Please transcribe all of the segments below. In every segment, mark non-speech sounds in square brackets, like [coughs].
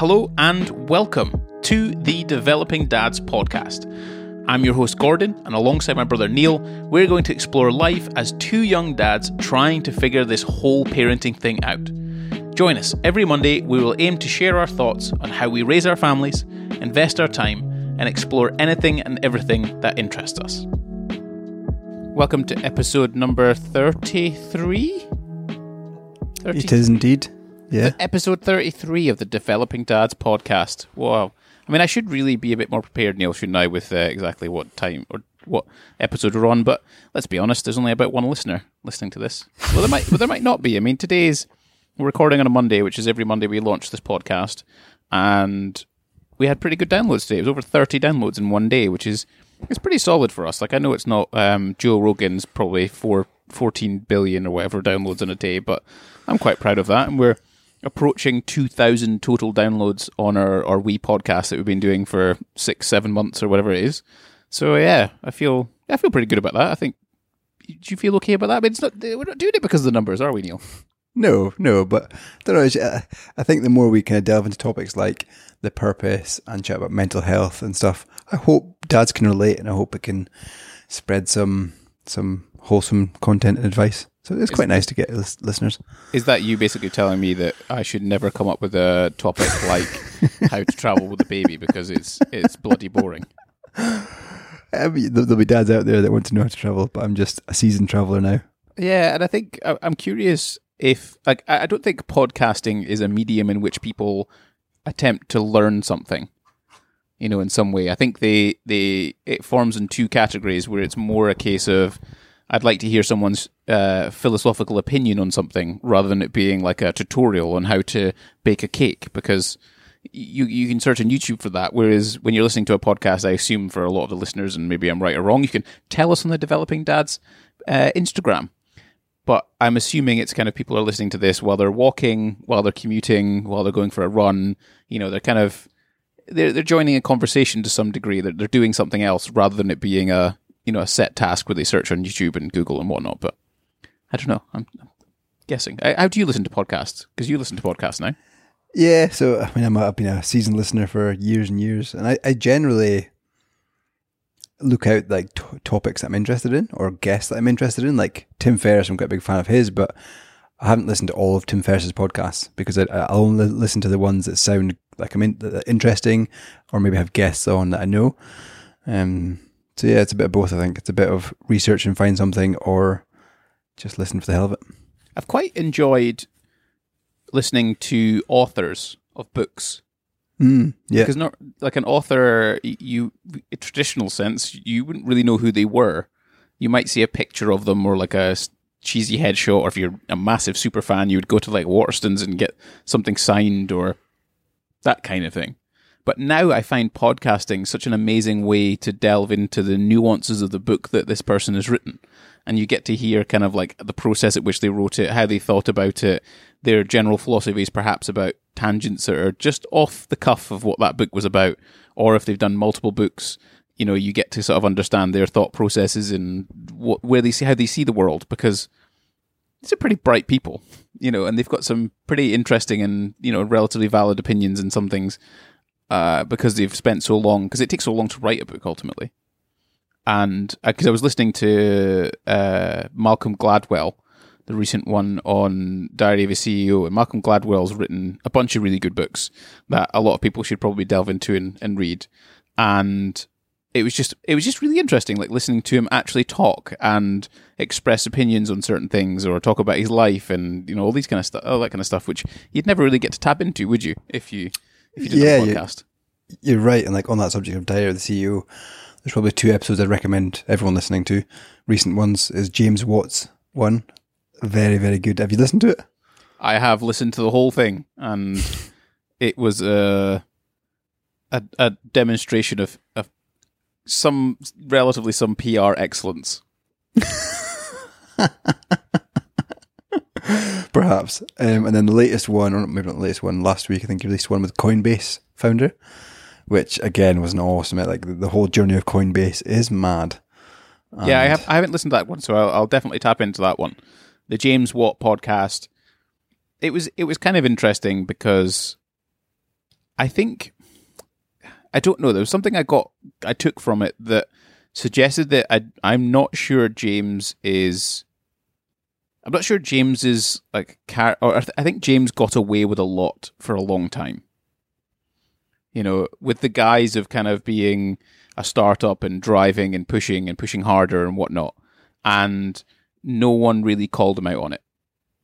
Hello and welcome to the Developing Dads podcast. I'm your host Gordon, and alongside my brother Neil, we're going to explore life as two young dads trying to figure this whole parenting thing out. Join us every Monday, we will aim to share our thoughts on how we raise our families, invest our time, and explore anything and everything that interests us. Welcome to episode number 33? 30? It is indeed. Yeah. Episode 33 of the Developing Dads podcast. Wow. I mean, I should really be a bit more prepared, Neil, shouldn't I, with uh, exactly what time or what episode we're on. But let's be honest, there's only about one listener listening to this. Well, there might, well, there might not be. I mean, today's we're recording on a Monday, which is every Monday we launch this podcast, and we had pretty good downloads today. It was over 30 downloads in one day, which is it's pretty solid for us. Like I know it's not um, Joe Rogan's probably four, 14 billion or whatever downloads in a day, but I'm quite proud of that, and we're approaching 2,000 total downloads on our, our wee podcast that we've been doing for six, seven months or whatever it is. So yeah, I feel I feel pretty good about that. I think. Do you feel okay about that? But it's not. We're not doing it because of the numbers, are we, Neil? No, no, but I don't know. it's- uh, I think the more we kind of delve into topics like the purpose and chat about mental health and stuff, I hope dads can relate, and I hope it can spread some some wholesome content and advice. So it's quite nice to get lis- listeners. Is that you basically telling me that I should never come up with a topic [laughs] like how to travel with a baby because it's it's bloody boring? I mean, there'll there'll be dads out there that want to know how to travel, but I'm just a seasoned traveler now. Yeah, and I think I'm curious if like I I don't think podcasting is a medium in which people attempt to learn something. You know, in some way, I think they they it forms in two categories where it's more a case of I'd like to hear someone's uh, philosophical opinion on something rather than it being like a tutorial on how to bake a cake because you you can search on YouTube for that. Whereas when you're listening to a podcast, I assume for a lot of the listeners, and maybe I'm right or wrong, you can tell us on the Developing Dads uh, Instagram. But I'm assuming it's kind of people are listening to this while they're walking, while they're commuting, while they're going for a run. You know, they're kind of they're they're joining a conversation to some degree. They're they're doing something else rather than it being a you know a set task where they search on YouTube and Google and whatnot. But I don't know. I'm, I'm guessing. How do you listen to podcasts? Because you listen to podcasts now. Yeah, so I mean, I'm a, I've been a seasoned listener for years and years, and I, I generally look out like t- topics that I'm interested in or guests that I'm interested in. Like Tim Ferriss, I'm quite a big fan of his, but I haven't listened to all of Tim Ferriss's podcasts because I, I'll only listen to the ones that sound like I'm in, interesting, or maybe have guests on that I know. Um, so yeah, it's a bit of both. I think it's a bit of research and find something, or just listen for the hell of it. I've quite enjoyed listening to authors of books Mm, yeah, because not like an author you in traditional sense you wouldn't really know who they were you might see a picture of them or like a cheesy headshot or if you're a massive super fan you would go to like waterstones and get something signed or that kind of thing but now i find podcasting such an amazing way to delve into the nuances of the book that this person has written. And you get to hear kind of like the process at which they wrote it how they thought about it their general philosophies perhaps about tangents that are just off the cuff of what that book was about or if they've done multiple books you know you get to sort of understand their thought processes and what, where they see how they see the world because these are pretty bright people you know and they've got some pretty interesting and you know relatively valid opinions in some things uh, because they've spent so long because it takes so long to write a book ultimately and because I was listening to uh, Malcolm Gladwell, the recent one on Diary of a CEO, and Malcolm Gladwell's written a bunch of really good books that a lot of people should probably delve into and, and read. And it was just it was just really interesting, like listening to him actually talk and express opinions on certain things, or talk about his life, and you know all these kind of stuff, all that kind of stuff, which you'd never really get to tap into, would you, if you if you did Yeah, a podcast? You're right, and like on that subject of Diary of the CEO, there's probably two episodes I'd recommend everyone listening to. Recent ones is James Watts one, very very good. Have you listened to it? I have listened to the whole thing, and it was a a, a demonstration of, of some relatively some PR excellence. [laughs] [laughs] Perhaps. Um, and then the latest one, or maybe not the latest one, last week I think he released one with Coinbase founder, which again was an awesome. Like the, the whole journey of Coinbase is mad. yeah, I have I haven't listened to that one, so I'll, I'll definitely tap into that one. The James Watt podcast. It was it was kind of interesting because I think I don't know. There was something I got I took from it that suggested that I I'm not sure James is. I'm not sure James is like car- or I, th- I think James got away with a lot for a long time. You know, with the guise of kind of being a startup and driving and pushing and pushing harder and whatnot, and no one really called him out on it.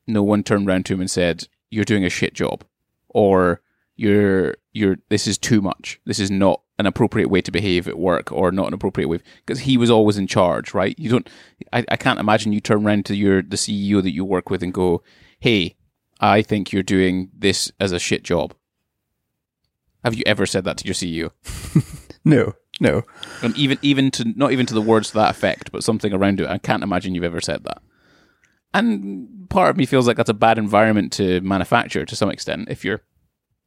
No one turned around to him and said, "You're doing a shit job," or "You're you're this is too much. This is not an appropriate way to behave at work, or not an appropriate way." Because he was always in charge, right? You don't. I, I can't imagine you turn around to your the CEO that you work with and go, "Hey, I think you're doing this as a shit job." Have you ever said that to your CEO? [laughs] No, no. And even even to not even to the words to that effect, but something around it. I can't imagine you've ever said that. And part of me feels like that's a bad environment to manufacture to some extent. If you're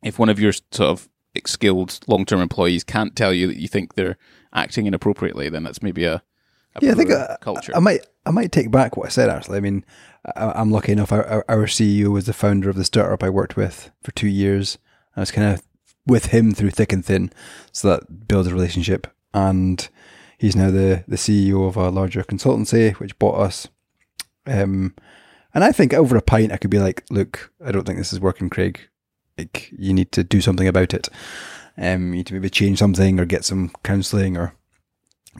if one of your sort of skilled long term employees can't tell you that you think they're acting inappropriately, then that's maybe a, a Yeah, I think culture. I might I might take back what I said. Actually, I mean, I, I'm lucky enough. Our, our- our CEO was the founder of the startup I worked with for two years. I was kind of with him through thick and thin, so that builds a relationship. And he's now the the CEO of a larger consultancy which bought us. Um, and I think over a pint, I could be like, "Look, I don't think this is working, Craig. Like, you need to do something about it. Um, you need to maybe change something or get some counselling or."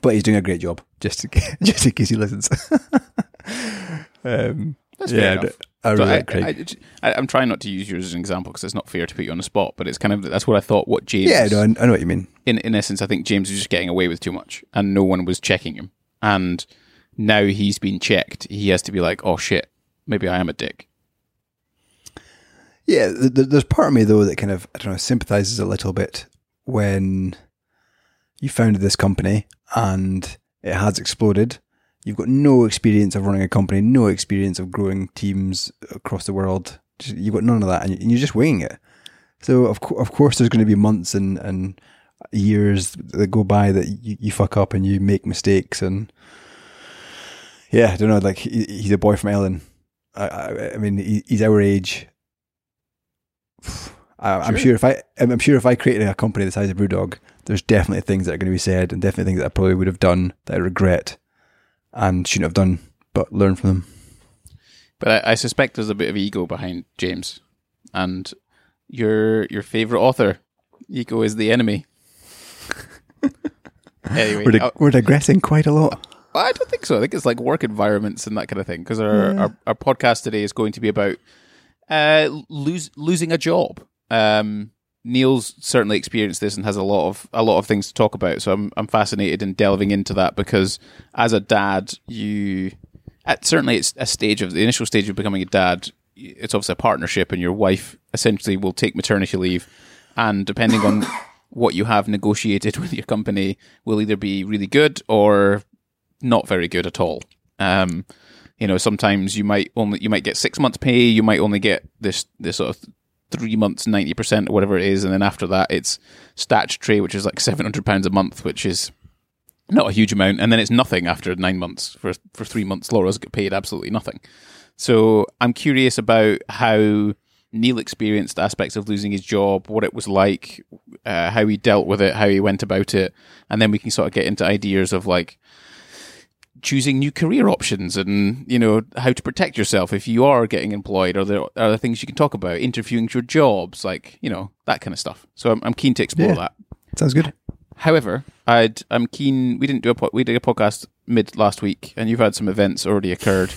But he's doing a great job. Just in case, [laughs] just in case he listens. [laughs] um, That's yeah, fair I enough. d- I So really like Craig. I, am trying not to use yours as an example because it's not fair to put you on the spot, but it's kind of that's what I thought. What James, yeah, no, I, I know what you mean. in in essence, I think James was just getting away with too much, and no one was checking him. And now he's been checked. He has to be like, "Oh shit, maybe I am a dick." Yeah, th- th- there's part of me though that kind of I don't know sympathizes a little bit when you founded this company and it has exploded. You've got no experience of running a company, no experience of growing teams across the world. You've got none of that, and you're just winging it. So of co- of course there's going to be months and and years that go by that you, you fuck up and you make mistakes and yeah, I don't know. Like he, he's a boy from Ellon. I, I, I mean, he, he's our age. [sighs] I, I'm Sure. sure if I, I'm sure if I created a company the size of BrewDog, there's definitely things that are going to be said, and definitely things that I probably would have done that I regret and shouldn't have done, but learn from them. But I, I suspect there's a bit of ego behind James, and your your favorite author, ego is the enemy. [laughs] anyway, We're, dig- uh, we're digressing quite a lot. I don't think so. I think it's like work environments and that kind of thing. Because our, our our podcast today is going to be about uh, lose, losing a job. Um, Neil's certainly experienced this and has a lot of a lot of things to talk about. So I'm I'm fascinated in delving into that because as a dad, you at certainly it's a stage of the initial stage of becoming a dad. It's obviously a partnership, and your wife essentially will take maternity leave, and depending on [coughs] what you have negotiated with your company, will either be really good or not very good at all. Um, you know, sometimes you might only you might get six months pay, you might only get this this sort of three months ninety percent or whatever it is, and then after that it's statutory, which is like seven hundred pounds a month, which is not a huge amount, and then it's nothing after nine months. For for three months, Laura's get paid absolutely nothing. So I'm curious about how Neil experienced aspects of losing his job, what it was like, uh, how he dealt with it, how he went about it, and then we can sort of get into ideas of like choosing new career options and you know how to protect yourself if you are getting employed are there are there things you can talk about interviewing for jobs like you know that kind of stuff so i'm, I'm keen to explore Yeah. that Sounds good. however i'd i'm keen we didn't do a po- we did a podcast mid last week and you've had some events already occurred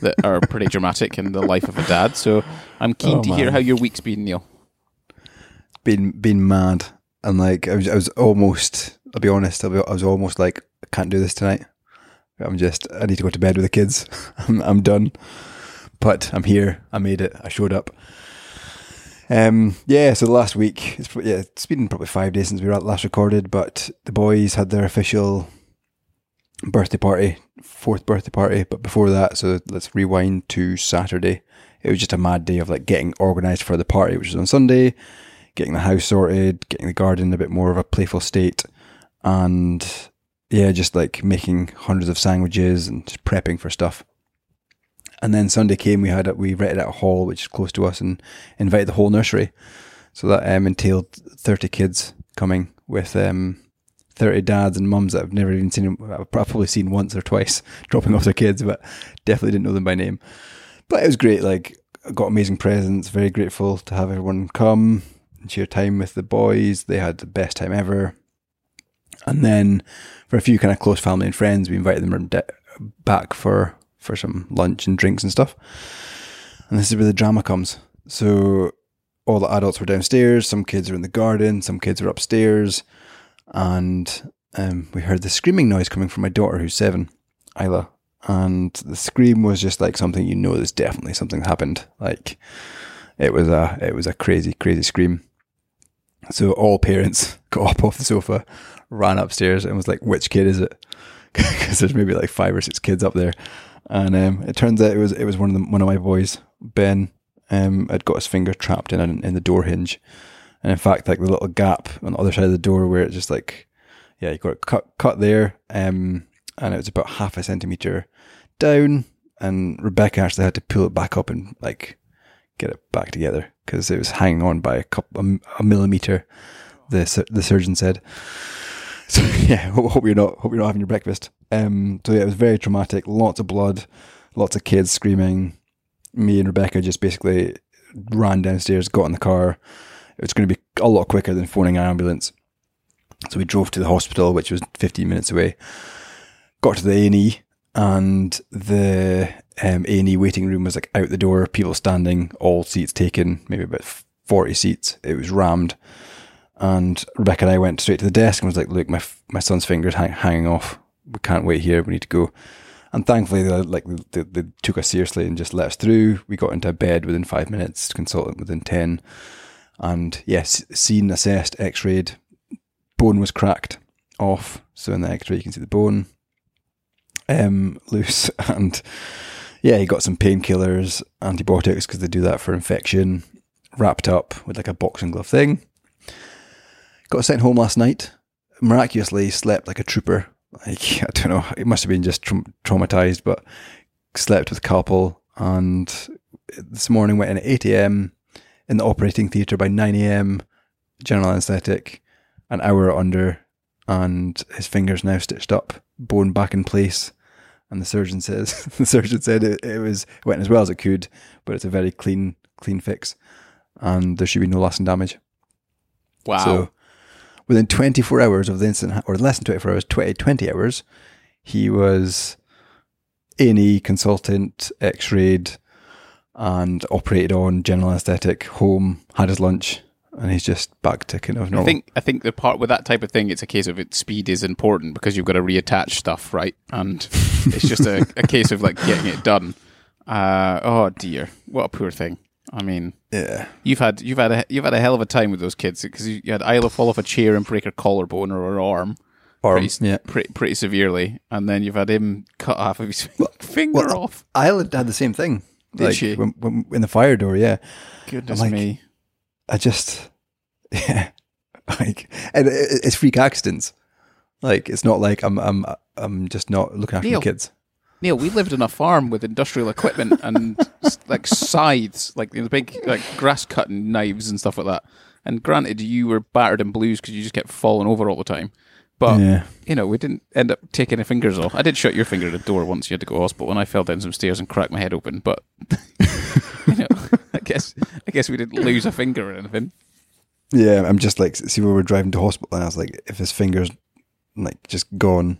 that are pretty dramatic in the life of a dad so i'm keen Oh, to hear how your week's been neil Been been mad, and like I was, I was almost. I'll be honest. I'll be, I was almost like I can't do this tonight. I'm just. I need to go to bed with the kids. [laughs] I'm, I'm done. But I'm here. I made it. I showed up. Um. Yeah. So the last week, it's yeah, it's been probably five days since we last recorded. But the boys had their official birthday party, fourth birthday party. But before that, so let's rewind to Saturday. It was just a mad day of like getting organised for the party, which was on Sunday getting the house sorted, getting the garden a bit more of a playful state, and yeah, just like making hundreds of sandwiches and just prepping for stuff. And then Sunday came, we had a, we rented out a hall which is close to us and invited the whole nursery. So that um, entailed 30 kids coming with um, 30 dads and mums that I've never even seen, I've probably seen once or twice [laughs] dropping off their kids, but definitely didn't know them by name. But it was great. Like, I got amazing presents. Very grateful to have everyone come and share time with the boys. They had the best time ever. And then for a few kind of close family and friends, we invited them back for, for some lunch and drinks and stuff. And this is where the drama comes. So all the adults were downstairs, some kids were in the garden, some kids were upstairs, and um, we heard the screaming noise coming from my daughter who's seven, Isla. And the scream was just like something you know there's definitely something happened. Like it was a it was a crazy, crazy scream. So all parents [laughs] got up off the sofa, ran upstairs, and was like, "Which kid is it?" [laughs] Because there's maybe like five or six kids up there, and um, it turns out it was it was one of them, one of my boys, Ben, um, had got his finger trapped in in the door hinge, and in fact, like the little gap on the other side of the door where it just like, yeah, you got it cut cut there, um, and it was about half a centimeter down, and Rebecca actually had to pull it back up and like get it back together because it was hanging on by a couple a, a millimeter. The the surgeon said. So [laughs] yeah, hope you're not hope you're not having your breakfast. Um, so yeah, it was very traumatic. Lots of blood, lots of kids screaming. Me and Rebecca just basically ran downstairs, got in the car. It was going to be a lot quicker than phoning an ambulance. So we drove to the hospital, which was 15 minutes away. Got to the A and E, and the um, A and E waiting room was like out the door. People standing, all seats taken, maybe about 40 seats. It was rammed. And Rebecca and I went straight to the desk and was like, "Look, my my son's fingers hang, hanging off. We can't wait here. We need to go." And thankfully, they, like they, they took us seriously and just let us through. We got into bed within five minutes, consultant within ten, and yes, seen, assessed, X-rayed. Bone was cracked off, so in the X-ray you can see the bone um, [laughs] loose, and yeah, he got some painkillers, antibiotics because they do that for infection. Wrapped up with like a boxing glove thing Got sent home last night. Miraculously slept like a trooper. Like [laughs] I don't know, it must have been just tra- traumatized, but slept with couple. And this morning went in at eight a.m. in the operating theatre by nine a.m. General anaesthetic, an hour under, and his fingers now stitched up, bone back in place. And the surgeon says [laughs] the surgeon said it, it was it went as well as it could, but it's a very clean clean fix, and there should be no lasting damage. Wow. So within 24 hours of the incident, or less than 24 hours, 20, 20 hours, he was A&E consultant, x-rayed, and operated on, general anesthetic, home, had his lunch, and he's just back to kind of normal. I think I think the part with that type of thing, it's a case of it speed is important because you've got to reattach stuff, right? And it's just a, a case of like getting it done. Uh, oh dear, what a poor thing. I mean, yeah, you've had you've had a you've had a hell of a time with those kids because you, had Isla fall off a chair and break her collarbone or her arm, arm, pretty, yeah, pretty, pretty severely, and then you've had him cut half of his [laughs] well, finger well, off. Isla had the same thing. Did like, she? When, when, in the fire door, yeah. Goodness like, me! I just, [laughs] yeah, like, and it's freak accidents. Like, it's not like I'm I'm I'm just not looking after Neil, the kids. Neil, we lived on a farm with industrial equipment and like scythes, like the big like grass cutting knives and stuff like that. And granted, you were battered in blues because you just kept falling over all the time. But yeah. you know, we didn't end up taking the fingers off. I did shut your finger at the door once. You had to go to hospital, and I fell down some stairs and cracked my head open. But [laughs] you know, I guess I guess we didn't lose a finger or anything. Yeah, I'm just like see we were driving to hospital, and I was like, if his finger's like just gone.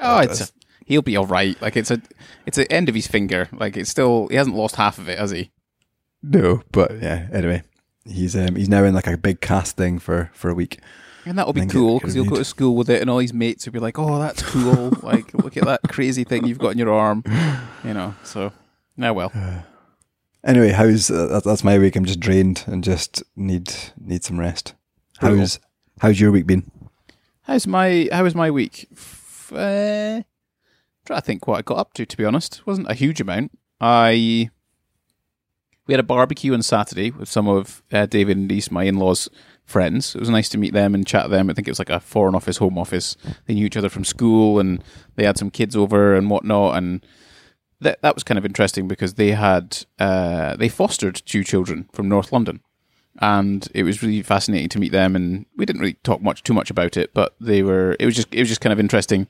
Oh, it's a, he'll be all right. Like it's a it's the end of his finger. Like it's still he hasn't lost half of it, has he? No, but yeah. Anyway, he's um he's now in like a big cast thing for for a week. And that'll be cool because he'll go to school with it, and all his mates will be like, "Oh, that's cool! [laughs] like, look at that crazy thing you've got in your arm," you know. So, now well. [sighs] Anyway, how's uh, that's my week? I'm just drained and just need need some rest. How's how's your week been? How's my how was my week? F- uh, trying to think what I got up to. To be honest, it wasn't a huge amount. I we had a barbecue on Saturday with some of uh, David and Lise, my in-laws' friends. It was nice to meet them and chat them. I think it was like a foreign office, home office. They knew each other from school, and they had some kids over and whatnot. And that that was kind of interesting because they had uh, they fostered two children from North London, and it was really fascinating to meet them. And we didn't really talk much too much about it, but they were. It was just it was just kind of interesting.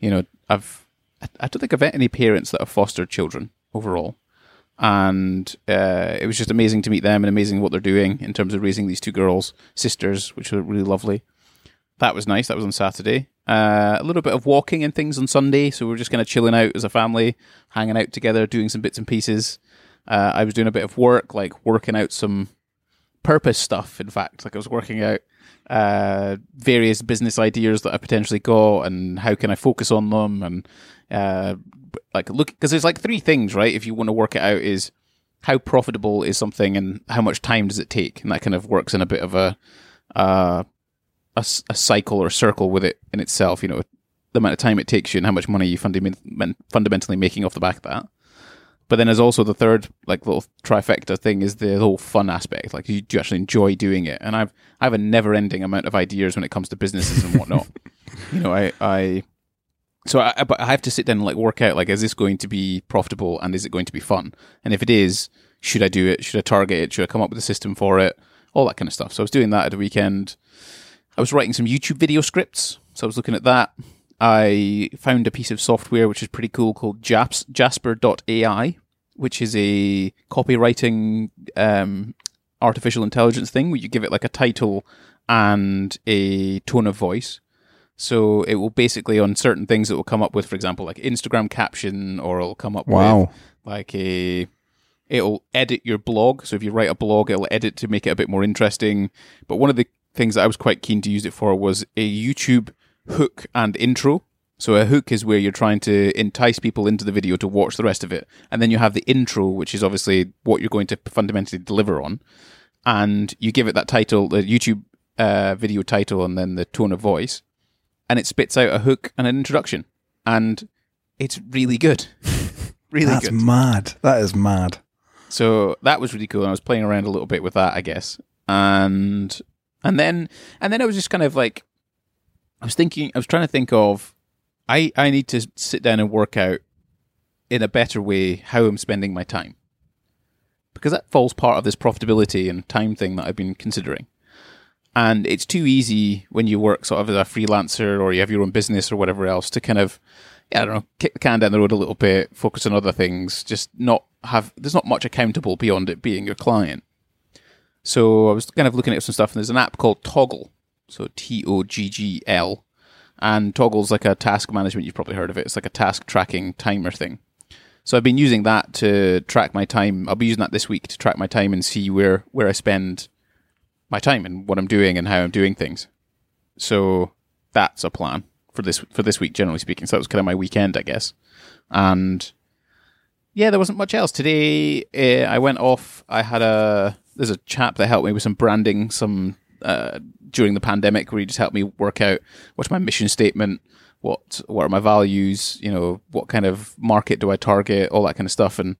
You know, I've I, don't think I've met any parents that have fostered children overall, and uh, it was just amazing to meet them and amazing what they're doing in terms of raising these two girls, sisters, which were really lovely. That was nice. That was on Saturday. Uh, a little bit of walking and things on Sunday, so we are just kind of chilling out as a family, hanging out together, doing some bits and pieces. Uh, I was doing a bit of work, like working out some purpose stuff. In fact, like I was working out uh, various business ideas that I potentially got, and how can I focus on them, and uh, like look because there's like three things, right? If you want to work it out, is how profitable is something, and how much time does it take, and that kind of works in a bit of a uh, a, a cycle or a circle with it in itself. You know, the amount of time it takes you and how much money you fundament- fundamentally making off the back of that. But then there's also the third like little trifecta thing is the whole fun aspect. Like you, you actually enjoy doing it. And I've I have a never ending amount of ideas when it comes to businesses and whatnot. [laughs] you know, I I so I but I have to sit down and like work out like is this going to be profitable and is it going to be fun? And if it is, should I do it? Should I target it? Should I come up with a system for it? All that kind of stuff. So I was doing that at the weekend. I was writing some YouTube video scripts. So I was looking at that. I found a piece of software which is pretty cool called Japs, Jasper.ai, which is a copywriting um, artificial intelligence thing where you give it like a title and a tone of voice. So it will basically on certain things it will come up with, for example, like Instagram caption, or it'll come up Wow. with like a it'll edit your blog. So if you write a blog, it'll edit to make it a bit more interesting. But one of the things that I was quite keen to use it for was a YouTube hook and intro. So a hook is where you're trying to entice people into the video to watch the rest of it, and then you have the intro, which is obviously what you're going to fundamentally deliver on, and you give it that title, the YouTube uh, video title, and then the tone of voice, and it spits out a hook and an introduction, and it's really good, [laughs] really That's good. mad. That is mad. So that was really cool. And I was playing around a little bit with that, I guess. And and then and then I was just kind of like I was thinking I was trying to think of I I need to sit down and work out in a better way how I'm spending my time. Because that falls part of this profitability and time thing that I've been considering. And it's too easy when you work sort of as a freelancer or you have your own business or whatever else to kind of I don't know, kick the can down the road a little bit, focus on other things, just not have, there's not much accountable beyond it being your client. So I was kind of looking at some stuff, and there's an app called Toggl. So T O G G L. And Toggl's like a task management, you've probably heard of it. It's like a task tracking timer thing. So I've been using that to track my time. I'll be using that this week to track my time and see where, where I spend my time and what I'm doing and how I'm doing things. So that's a plan for this for this week, generally speaking. So that was kind of my weekend, I guess. And yeah, there wasn't much else today. Uh, I went off. I had a there's a chap that helped me with some branding, some uh, during the pandemic, where he just helped me work out what's my mission statement, what what are my values, you know, what kind of market do I target, all that kind of stuff. And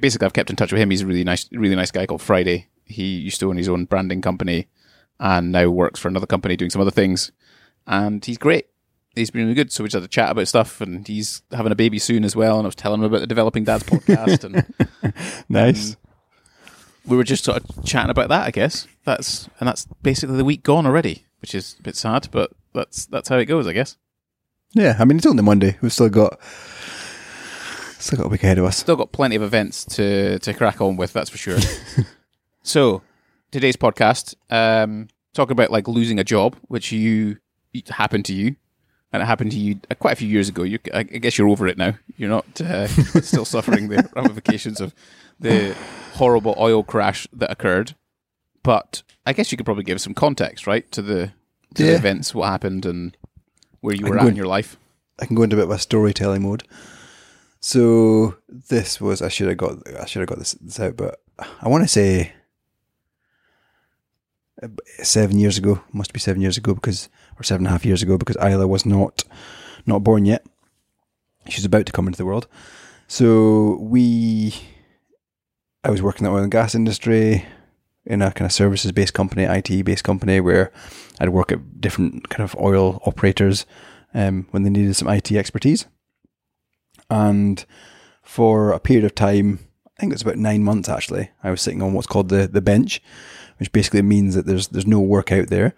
basically, I've kept in touch with him. He's a really nice, really nice guy called Friday. He used to own his own branding company, and now works for another company doing some other things. And he's great he's been really good. So we just had a chat about stuff, and he's having a baby soon as well. And I was telling him about the Developing Dads [laughs] podcast, and Nice. Um, we were just sort of chatting about that. I guess that's and that's basically the week gone already, which is a bit sad, but that's that's how it goes, I guess. Yeah, I mean it's only Monday. We've still got still got a week ahead of us. Still got plenty of events to to crack on with, that's for sure. [laughs] so today's podcast, um, talking about like losing a job, which you it happened to you. And it happened to you uh, quite a few years ago. You, I I guess you're over it now. You're not uh, [laughs] still suffering the ramifications of the horrible oil crash that occurred. But I guess you could probably give some context, right, to the to the events, what happened, and where you were at in in- your life. I can go into a bit of a storytelling mode. So this was I should have got I should have got this, this out, but I want to say seven years ago. Must be seven years ago because or seven and a half years ago because Isla was not not born yet. She was about to come into the world. So we I was working in the oil and gas industry in a kind of services based company, IT based company where I'd work at different kind of oil operators um, when they needed some IT expertise. And for a period of time, I think it was about nine months actually. I was sitting on what's called the the bench, which basically means that there's there's no work out there,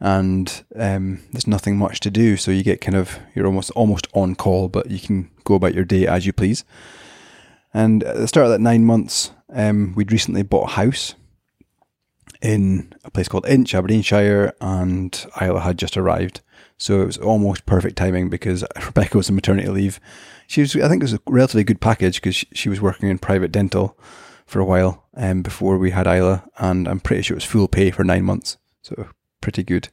and um, there's nothing much to do. So you get kind of you're almost almost on call, but you can go about your day as you please. And at the start of that nine months, um, we'd recently bought a house in a place called Insch, Aberdeenshire, and Isla had just arrived. So it was almost perfect timing because [laughs] Rebecca was on maternity leave. She was, I think it was a relatively good package because she, she was working in private dental for a while um, before we had Isla, and I'm pretty sure it was full pay for nine months. So pretty good.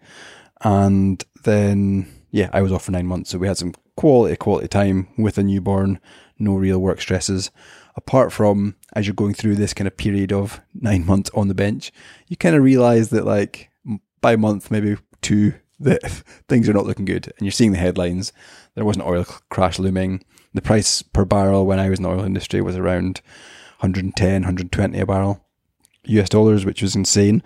And then, yeah, I was off for nine months. So we had some quality, quality time with a newborn, no real work stresses. Apart from as you're going through this kind of period of nine months on the bench, you kind of realize that, like, by month, maybe two, [laughs] that things are not looking good. And you're seeing the headlines. There was an oil crash looming. The price per barrel when I was in the oil industry was around 110, 120 a barrel US dollars, which was insane.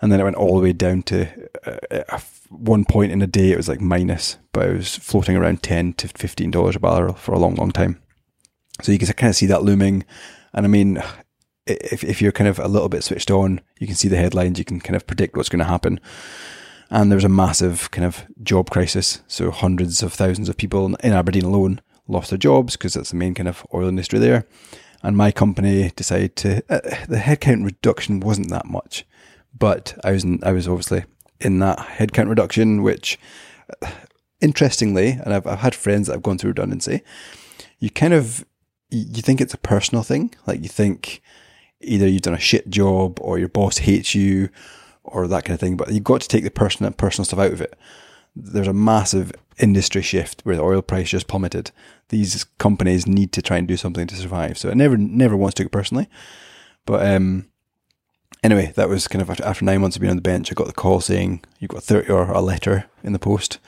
And then it went all the way down to uh, one point in a day, it was like minus, but it was floating around 10 to $15 a barrel for a long, long time. So you can kind of see that looming. And I mean, if, if you're kind of a little bit switched on, you can see the headlines, you can kind of predict what's going to happen. And there's a massive kind of job crisis. So hundreds of thousands of people in Aberdeen alone lost their jobs because that's the main kind of oil industry there. And my company decided to, uh, the headcount reduction wasn't that much, but I was, in, I was obviously in that headcount reduction, which uh, interestingly, and I've, I've had friends that have gone through redundancy, you kind of, you think it's a personal thing. Like you think either you've done a shit job or your boss hates you or that kind of thing, but you've got to take the personal, personal stuff out of it. There's a massive industry shift where the oil price just plummeted. These companies need to try and do something to survive. So I never, never once took it personally. But um, anyway, that was kind of after, nine months of being on the bench, I got the call saying you've got 30 or a letter in the post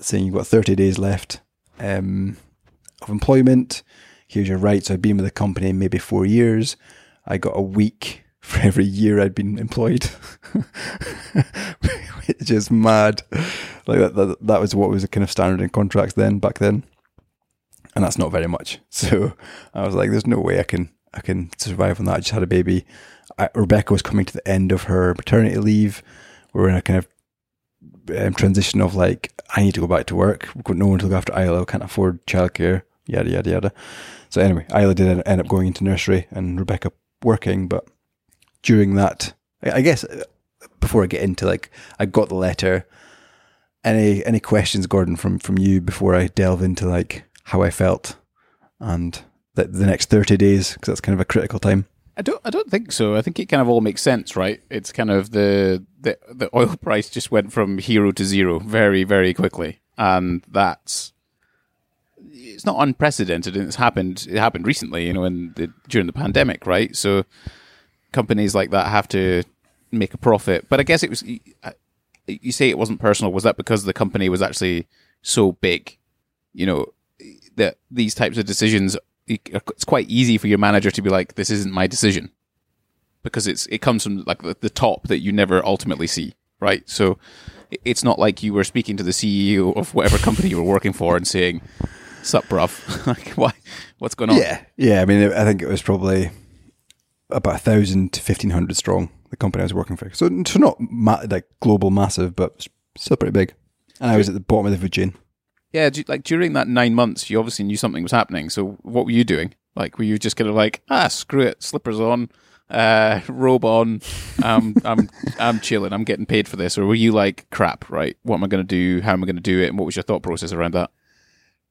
saying you've got 30 days left um, of employment. Here's your rights. I've been with the company maybe four years. I got a week [laughs] for every year I'd been employed, [laughs] which is mad. Like that, that, that was what was kind of standard in contracts then, back then, and that's not very much. [laughs] So I was like, "There's no way I can I can survive on that." I just had a baby. I, Rebecca was coming to the end of her maternity leave. We are in a kind of um, transition of like, I need to go back to work. We've got no one to look after Isla. Can't afford childcare. Yada yada yada. So anyway, Isla did end up going into nursery and Rebecca working, but during that, I guess uh, before I get into like, I got the letter. Any any questions, Gordon, from from you before I delve into like how I felt and the, the next thirty days because that's kind of a critical time. I don't. I don't think so. I think it kind of all makes sense, right? It's kind of the the the oil [laughs] price just went from hero to zero very very quickly, and that's it's not unprecedented, and it's happened. It happened recently, you know, in the, during the pandemic, right? So companies like that have to make a profit. But I guess it was. Uh, you say it wasn't personal. Was that because the company was actually so big? You know that these types of decisions uh, it's quite easy for your manager to be like, "This isn't my decision," because it's it comes from like the top that you never ultimately see, right? So it's not like you were speaking to the CEO of whatever company you were working for and saying, "Sup, bruv? [laughs] like, why? What's going on?" Yeah, yeah. I mean, I think it was probably about a thousand to fifteen hundred strong. The company I was working for, so so not ma- like global massive, but still pretty big. And I was at the bottom of the food chain yeah, like during that nine months, you obviously knew something was happening. So what were you doing? Like, were you just kind of like, ah, screw it, slippers on, uh, robe on, um, I'm I'm chilling, I'm getting paid for this, or were you like, crap, right? What am I going to do? How am I going to do it? And what was your thought process around that?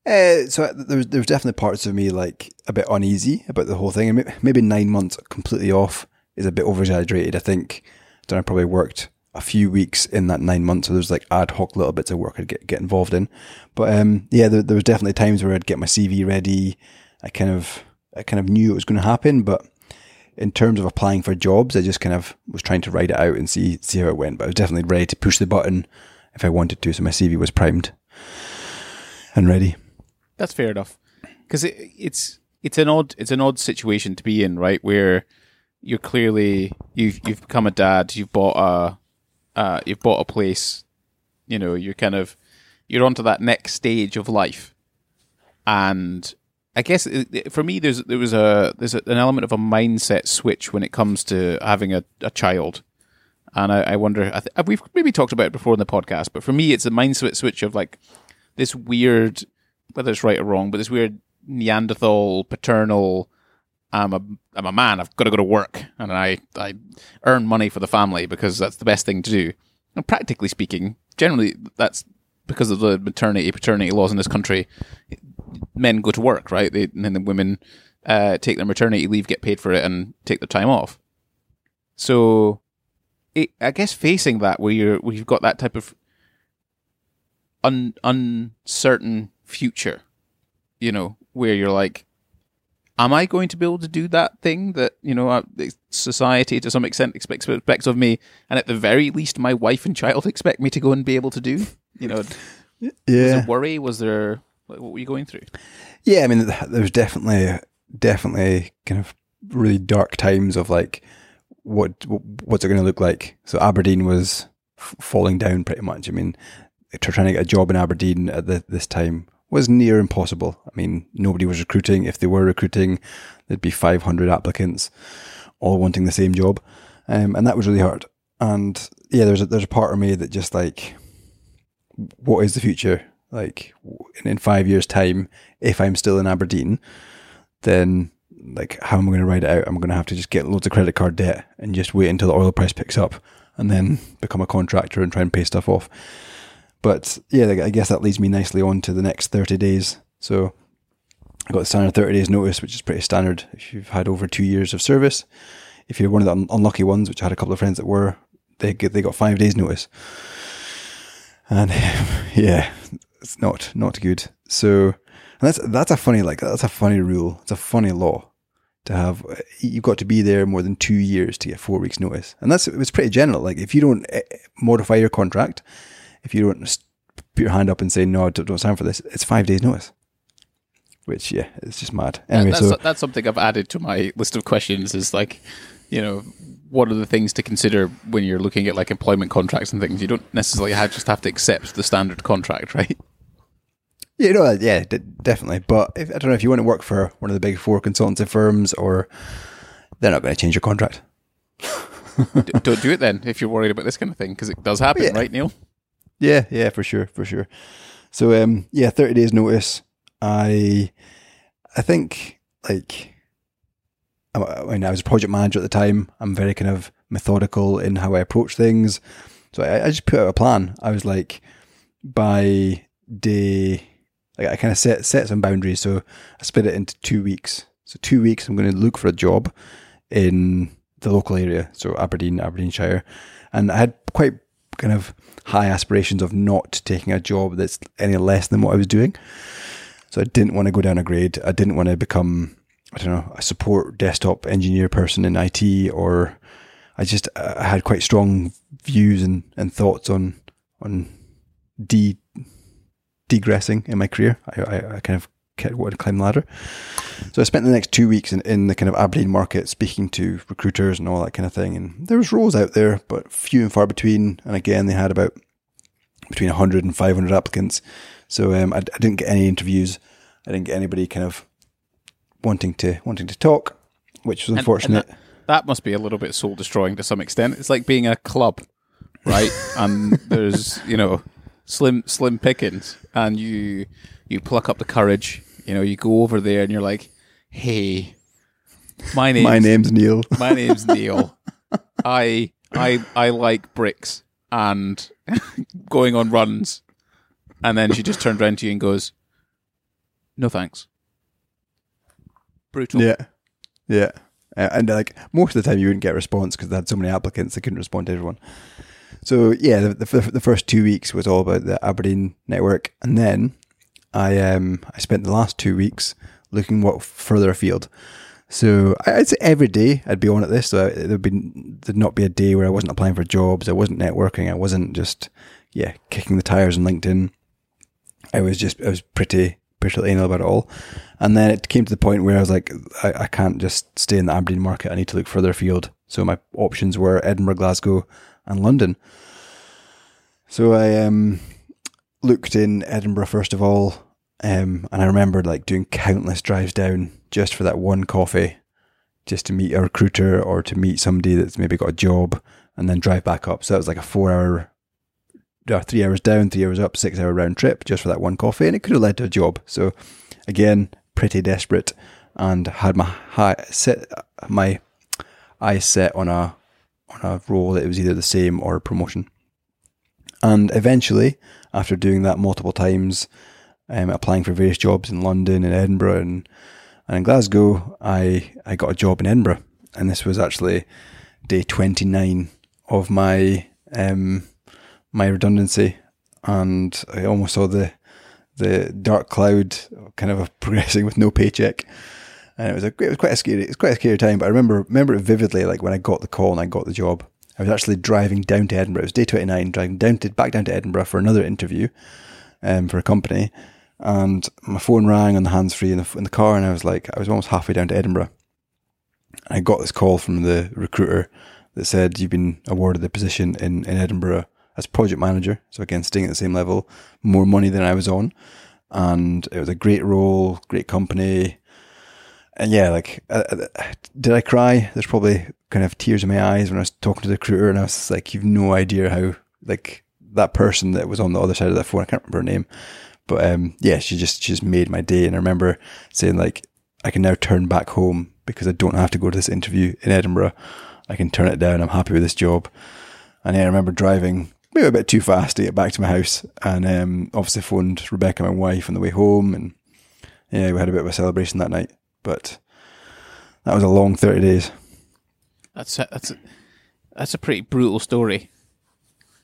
Uh, so there was, there was definitely parts of me like a bit uneasy about the whole thing, and maybe nine months completely off is a bit over. I think I, I probably worked a few weeks in that nine months. So there's like ad hoc little bits of work I'd get, get involved in. But um, yeah, there, there was definitely times where I'd get my CV ready. I kind of, I kind of knew it was going to happen, but in terms of applying for jobs, I just kind of was trying to write it out and see see how it went. But I was definitely ready to push the button if I wanted to. So my CV was primed and ready. That's fair enough because it, it's it's an odd it's an odd situation to be in, right? Where you're clearly you've you've become a dad, you've bought a uh, you've bought a place, you know, you're kind of you're onto that next stage of life, and I guess it, it- for me, there's there was a there's a, an element of a mindset switch when it comes to having a, a child, and I, I wonder. I th- we've maybe talked about it before in the podcast, but for me, it's a mindset switch of like this weird, whether it's right or wrong, but this weird Neanderthal paternal. I'm a I'm a man. I've got to go to work, and I I earn money for the family because that's the best thing to do. And practically speaking, generally that's because of the maternity paternity laws in this country. Men go to work, right? They, and then the women uh, take their maternity leave, get paid for it, and take the time off. So, it, I guess facing that, where you're where you've got that type of un, uncertain future, you know, where you're like, am I going to be able to do that thing that you know uh, society to some extent expects expects of me, and at the very least, my wife and child [laughs] expect me to go and be able to do? You know, yeah. was there worry? Was there what what were you going through? Yeah, I mean, th- there's definitely, definitely kind of really dark times of like, what what's it going to look like? So Aberdeen was f- falling down pretty much. I mean, trying to get a job in Aberdeen at the, this time was near impossible. I mean, nobody was recruiting. If they were recruiting, there'd be 500 applicants, all wanting the same job, um, and that was really hard. And yeah, there's a, there's a part of me that just like, what is the future? Like in, in five years' time, if I'm still in Aberdeen, then like how am I going to ride it out? I'm going to have to just get loads of credit card debt and just wait until the oil price picks up, and then become a contractor and try and pay stuff off. But yeah, I guess that leads me nicely on to the next 30 days. So I got the standard 30 days notice, which is pretty standard if you've had over two years of service. If you're one of the un- unlucky ones, which I had a couple of friends that were, they get, they got five days notice. And [laughs] yeah, it's not not good. So that's that's a funny like that's a funny rule. It's a funny law to have. You've got to be there more than two years to get four weeks notice, and that's it's pretty general. Like if you don't eh, modify your contract, if you don't put your hand up and say no, don't, don't sign for this, it's five days notice. Which yeah, it's just mad. Anyway, that's, so that's something I've added to my list of questions. Is like, you know, what are the things to consider when you're looking at like employment contracts and things? You don't necessarily have, just have to accept the standard contract, right? Yeah, no, uh, yeah, d- definitely. But if, I don't know if you want to work for one of the big four consultancy firms, or they're not going to change your contract. [laughs] Don't do it then if you're worried about this kind of thing because it does happen, Yeah. right, Neil? Yeah, yeah, for sure, for sure. So, um, yeah, thirty days notice. I, I think like, I, mean, I was a project manager at the time. I'm very kind of methodical in how I approach things. So I, I just put out a plan. I was like, by day, like I kind of set set some boundaries. So I split it into two weeks. So two weeks, I'm going to look for a job in the local area, so Aberdeen, Aberdeenshire, and I had quite kind of high aspirations of not taking a job that's any less than what I was doing. So I didn't want to go down a grade. I didn't want to become, I don't know, a support desktop engineer person in IT, or I just uh, I had quite strong views and, and thoughts on on de degressing in my career. I, I, I kind of wanted to climb the ladder. So I spent the next two weeks in, in the kind of Aberdeen market speaking to recruiters and all that kind of thing. And there was roles out there, but few and far between. And again, they had about between 100 and 500 applicants. So um, I, I didn't get any interviews. I didn't get anybody kind of wanting to wanting to talk, which was And- and unfortunate. that, that must be a little bit soul destroying to some extent. It's like being a club, right? [laughs] and there's you know slim slim pickings, and you you pluck up the courage. You know, you go over there and you're like, "Hey, my name My name's Neil. [laughs] my name's Neil. I I I like bricks and going on runs." And then she just turned around to you and goes, "No thanks." Brutal. Yeah, yeah, Uh, and like most of the time you wouldn't get a response because they had so many applicants they couldn't respond to everyone. So yeah, the, the, the first two weeks was all about the Aberdeen network, and then I um I spent the last two weeks looking what further afield. So I'd say every day I'd be on at this. So there'd be there'd not be a day where I wasn't applying for jobs. I wasn't networking. I wasn't just yeah kicking the tires on LinkedIn. I was just I was pretty pretty anal about it all. And then it came to the point where I was like, I, I can't just stay in the Aberdeen market. I need to look further afield. So my options were Edinburgh, Glasgow, and London. So I um, looked in Edinburgh first of all, Um, and I remember like doing countless drives down just for that one coffee, just to meet a recruiter or to meet somebody that's maybe got a job and then drive back up. So that was like a four hour, uh, three hours down, three hours up, six hour round trip just for that one coffee. And it could have led to a job. So again, pretty desperate and had my high, set, my eyes set on a, on a role that it was either the same or a promotion. And eventually, after doing that multiple times, um, applying for various jobs in London and Edinburgh and, and in Glasgow, I, I got a job in Edinburgh. And this was actually day 29 of my um, my redundancy. And I almost saw the the dark cloud kind of [laughs] progressing with no paycheck. And it was a it was quite a scary it was quite a scary time. But I remember remember it vividly, like when I got the call and I got the job. I was actually driving down to Edinburgh. It was day twenty nine, driving down to back down to Edinburgh for another interview, um, for a company and my phone rang on the hands free in the, in the car, and I was like, I was almost halfway down to Edinburgh. I got this call from the recruiter that said, You've been awarded the position in, in Edinburgh as project manager. So, again, staying at the same level, more money than I was on. And it was a great role, great company. And yeah, like, uh, uh did I cry? There's probably kind of tears in my eyes when I was talking to the recruiter, and I was like, You've no idea how, like, that person that was on the other side of that phone, I can't remember her name but um, yeah, she just she just made my day. And I remember saying like, I can now turn back home because I don't have to go to this interview in Edinburgh. I can turn it down. I'm happy with this job. And yeah, I remember driving maybe a bit too fast to get back to my house, and um, obviously phoned Rebecca, my wife, on the way home, and yeah, we had a bit of a celebration that night. But that was a long thirty days. That's a, that's a, that's a pretty brutal story.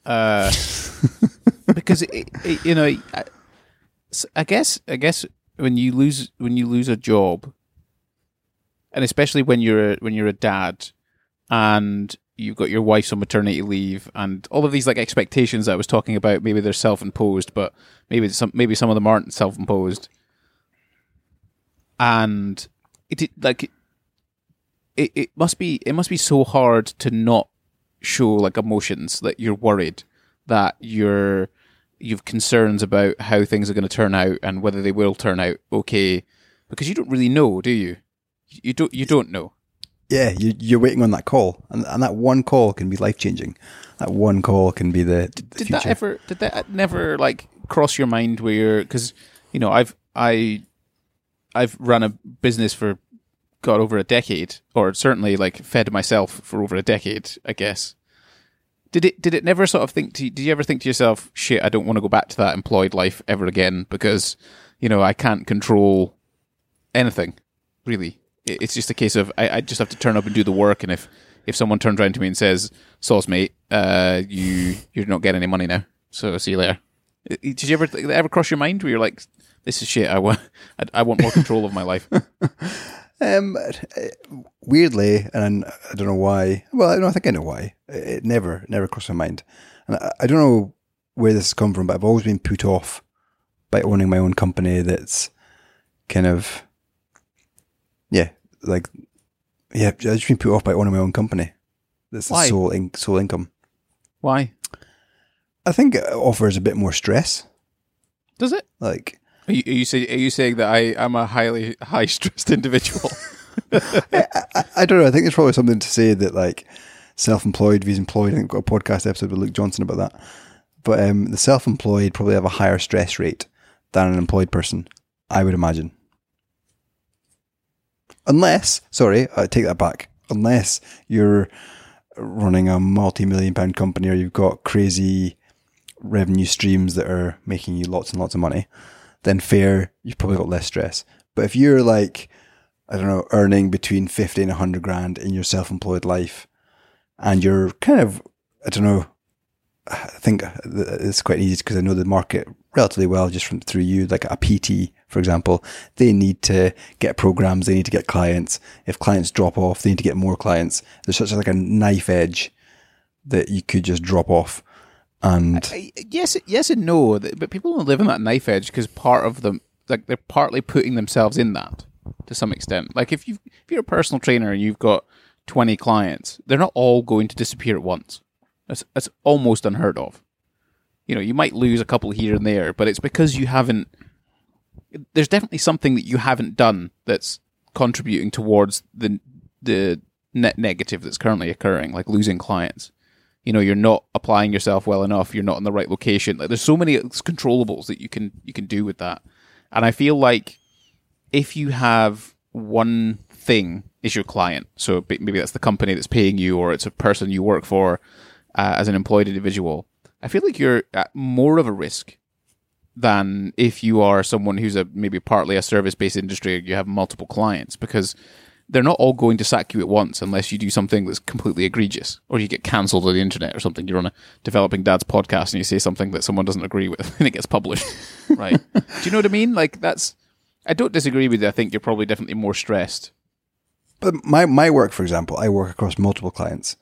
Uh, [laughs] because it, it, you know. I, guess I guess when you lose when you lose a job, and especially when you're a, when you're a dad, and you've got your wife's on maternity leave, and all of these like expectations that I was talking about, maybe they're self imposed, but maybe some maybe some of them aren't self imposed, and it like it, it must be it must be so hard to not show like emotions that you're worried that you're you've concerns about how things are going to turn out and whether they will turn out okay because you don't really know, do you? You don't. You don't know. Yeah, you, you're waiting on that call, and, and that one call can be life changing. That one call can be the, the did future. that ever? Did that never like cross your mind where because you know I've I I've run a business for got over a decade, or certainly like fed myself for over a decade, I guess. Did it? Did it never sort of think? To, did you ever think to yourself, "Shit, I don't want to go back to that employed life ever again because you know I can't control anything, really." It's just a case of I, I just have to turn up and do the work, and if if someone turns around to me and says, "Sauce, mate, uh, you you're not getting any money now, so see you later." Did you ever ever cross your mind where you're like, "This is shit. I want I, I want more control of my life." [laughs] Um, weirdly, and I don't know why. Well, I don't think I know why. It never, never crossed my mind, and I, I don't know where this has come from. But I've always been put off by owning my own company. That's kind of, yeah, like, yeah. I've just been put off by owning my own company. That's Why? the sole in, sole income. Why I think it offers a bit more stress. does it? Like, Are you, are you saying that I am a highly high stressed individual? [laughs] I, I, I don't know. I think there's probably something to say that like self-employed vs employed. I think we've got a podcast episode with Luke Johnson about that. But um, the self-employed probably have a higher stress rate than an employed person, I would imagine. Unless, sorry, I take that back. Unless you're running a multi-million pound company or you've got crazy revenue streams that are making you lots and lots of money, then fair, you've probably got less stress. But if you're like, I don't know, earning between 50 and 100 grand in your self employed life, and you're kind of, I don't know, I think it's quite easy because I know the market relatively well just from through you. Like a PT, for example, they need to get programs, they need to get clients. If clients drop off, they need to get more clients. There's such like a knife edge that you could just drop off. And I- yes, yes and no. But people don't live on that knife edge because part of them, like they're partly putting themselves in that to some extent. Like if you if you're a personal trainer and you've got twenty clients, they're not all going to disappear at once. That's that's almost unheard of. You know, you might lose a couple here and there, but it's because you haven't there's definitely something that you haven't done that's contributing towards the the net negative that's currently occurring, like losing clients. You know, you're not applying yourself well enough. You're not in the right location. Like, there's so many controllables that you can you can do with that. And I feel like if you have one thing is your client, so maybe that's the company that's paying you, or it's a person you work for uh, as an employed individual. I feel like you're at more of a risk than if you are someone who's a maybe partly a service based industry. You have multiple clients because they're not all going to sack you at once unless you do something that's completely egregious or you get cancelled on the internet or something. You're on a developing dad's podcast and you say something that someone doesn't agree with [laughs] and it gets published. [laughs] right. do you know what I mean? Like that's, I don't disagree with you. I think you're probably definitely more stressed. But my, my work, for example, I work across multiple clients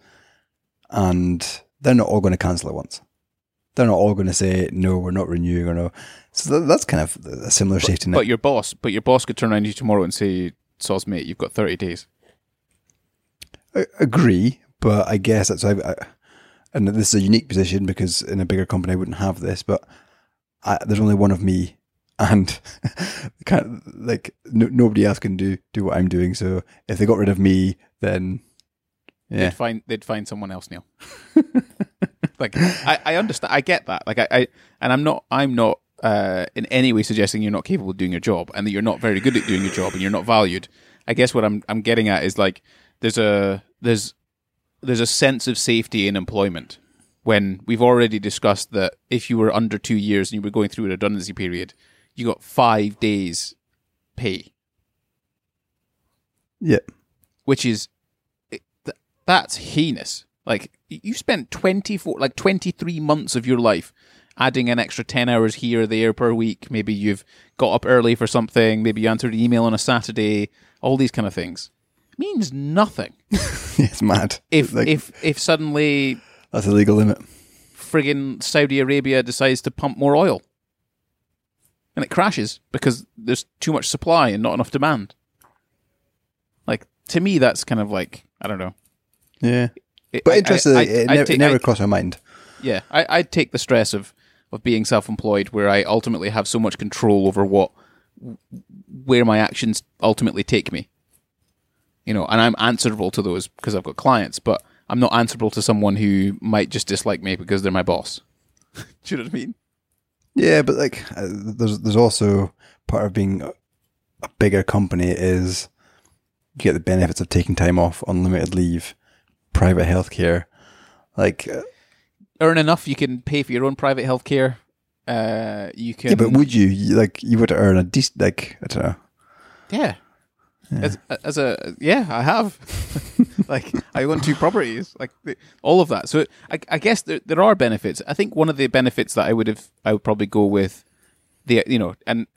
and they're not all going to cancel at once. They're not all going to say, no, we're not renewing or no. So that's kind of a similar safety net. But your boss, but your boss could turn around to you tomorrow and say, Soz, mate, you've got 30 days. I agree, but I guess that's, I, I, and this is a unique position because in a bigger company I wouldn't have this, but I, there's only one of me and [laughs] kind of, like no, nobody else can do, do what I'm doing. So if they got rid of me, then yeah. They'd find, they'd find someone else, Neil. [laughs] like I, I understand, I get that. Like I, I and I'm not, I'm not uh, in any way suggesting you're not capable of doing your job and that you're not very good at doing your job and you're not valued. I guess what I'm I'm getting at is like there's a there's there's a sense of safety in employment when we've already discussed that if you were under two years and you were going through a redundancy period, you got five days pay. Yeah, which is that's heinous. Like you spent twenty four, like twenty three months of your life adding an extra 10 hours here or there per week. Maybe you've got up early for something. Maybe you answered an email on a Saturday. All these kind of things means nothing. [laughs] it's mad. If like, if if suddenly that's a legal limit. Friggin' Saudi Arabia decides to pump more oil, and it crashes because there's too much supply and not enough demand. Like to me, that's kind of like I don't know. Yeah, it, but interestingly, it, never, it never crossed my mind. Yeah, I, I'd take the stress of of being self-employed where I ultimately have so much control over what where my actions ultimately take me. You know, and I'm answerable to those because I've got clients, but I'm not answerable to someone who might just dislike me because they're my boss. [laughs] Do you know what I mean? Yeah, but like, uh, there's there's also part of being a, a bigger company is you get the benefits of taking time off, unlimited leave, private healthcare. Like, uh, earn enough, you can pay for your own private healthcare. Uh, you can. Yeah, but would you, you like you would earn a decent like I don't know. Yeah. yeah. As, as a yeah, I have. [laughs] like I own two properties, like the, all of that. So I, I guess there there are benefits. I think one of the benefits that I would have I would probably go with the you know and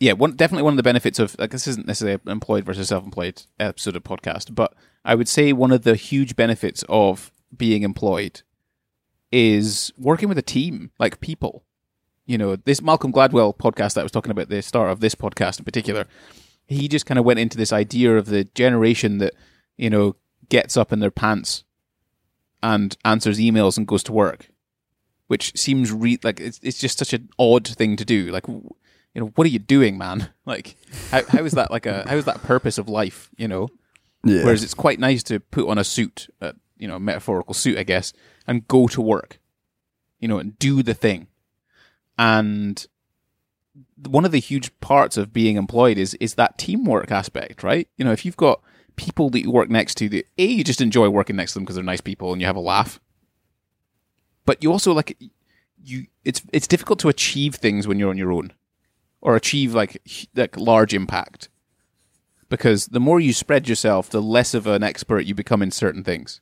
yeah, one definitely one of the benefits of like this isn't necessarily an employed versus self-employed episode of podcast, but I would say one of the huge benefits of being employed is working with a team, like people. You know, this Malcolm Gladwell podcast that I was talking about, the start of this podcast in particular, he just kind of went into this idea of the generation that, you know, gets up in their pants and answers emails and goes to work, which seems re- like it's, it's just such an odd thing to do. Like, you know, what are you doing, man? [laughs] Like, how, how is that like a, how is that purpose of life, you know? Yeah. Whereas it's quite nice to put on a suit, uh, you know, metaphorical suit, I guess, and go to work, you know, and do the thing. And one of the huge parts of being employed is is that teamwork aspect, right? You know, if you've got people that you work next to that a you just enjoy working next to them because they're nice people and you have a laugh, but you also like you it's it's difficult to achieve things when you're on your own or achieve like like large impact because the more you spread yourself, the less of an expert you become in certain things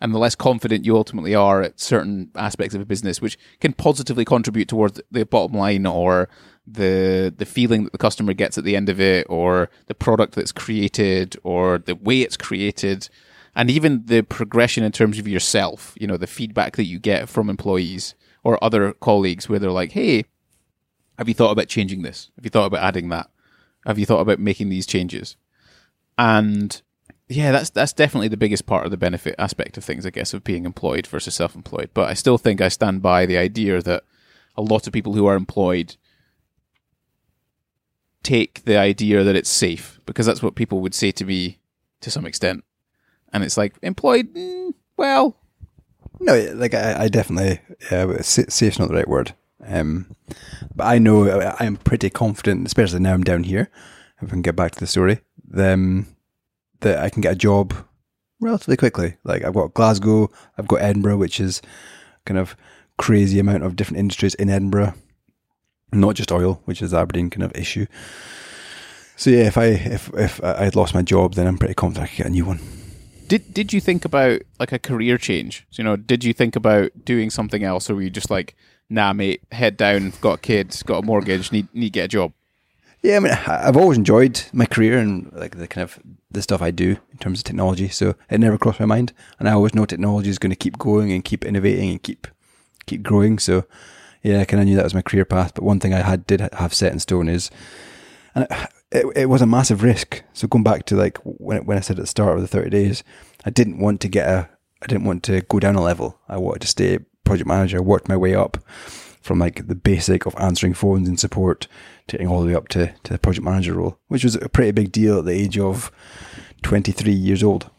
and the less confident you ultimately are at certain aspects of a business, which can positively contribute towards the bottom line or the the feeling that the customer gets at the end of it, or the product that's created, or the way it's created, and even the progression in terms of yourself. You know, the feedback that you get from employees or other colleagues, where they're like, "Hey, have you thought about changing this? Have you thought about adding that? Have you thought about making these changes?" And yeah, that's that's definitely the biggest part of the benefit aspect of things, I guess, of being employed versus self-employed. But I still think I stand by the idea that a lot of people who are employed take the idea that it's safe because that's what people would say to me to some extent. And it's like employed, mm, well, No, like I, I definitely, yeah, safe's not the right word. Um, but I know I- I'm pretty confident, especially now I'm down here. If we can get back to the story, then that I can get a job relatively quickly. Like I've got Glasgow, I've got Edinburgh, which is kind of crazy amount of different industries in Edinburgh, not just oil, which is Aberdeen kind of issue. So yeah, if I if if I had lost my job, then I'm pretty confident I could get a new one. did did you think about like a career change? So, you know, did you think about doing something else, or were you just like, nah, mate, head down, got kids, got a mortgage, need need get a job? Yeah, I mean, I've always enjoyed my career and like the kind of the stuff I do in terms of technology. So it never crossed my mind, and I always know technology is going to keep going and keep innovating and keep keep growing. So yeah, I kind of knew that was my career path. But one thing I had did have set in stone is, and it, it, it was a massive risk. So going back to like when when I said at the start of the thirty days, I didn't want to get a, I didn't want to go down a level. I wanted to stay project manager, worked my way up from like the basic of answering phones and support to getting all the way up to, to the project manager role, which was a pretty big deal at the age of 23 years old.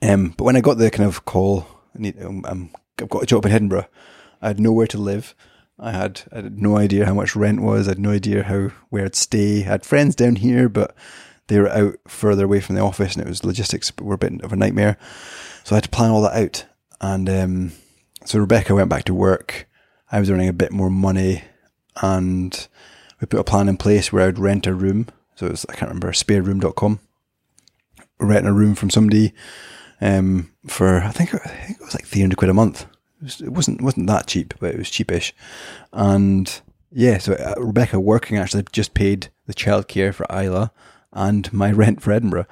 Um, but when I got the kind of call, I need, um, um, I've got a job in Edinburgh, I had nowhere to live. I had, I had no idea how much rent was. I had no idea how where I'd stay. I had friends down here, but they were out further away from the office, and it was logistics were a bit of a nightmare. So I had to plan all that out. And um, so Rebecca went back to work. I was earning a bit more money, and we put a plan in place where I'd rent a room. So it was, I can't remember, spareroom.com. Renting a room from somebody um, for, I think, I think it was like 300 quid a month. It, was, it wasn't wasn't that cheap, but it was cheapish. And yeah, so uh, Rebecca working actually just paid the childcare for Isla and my [laughs] rent for Edinburgh.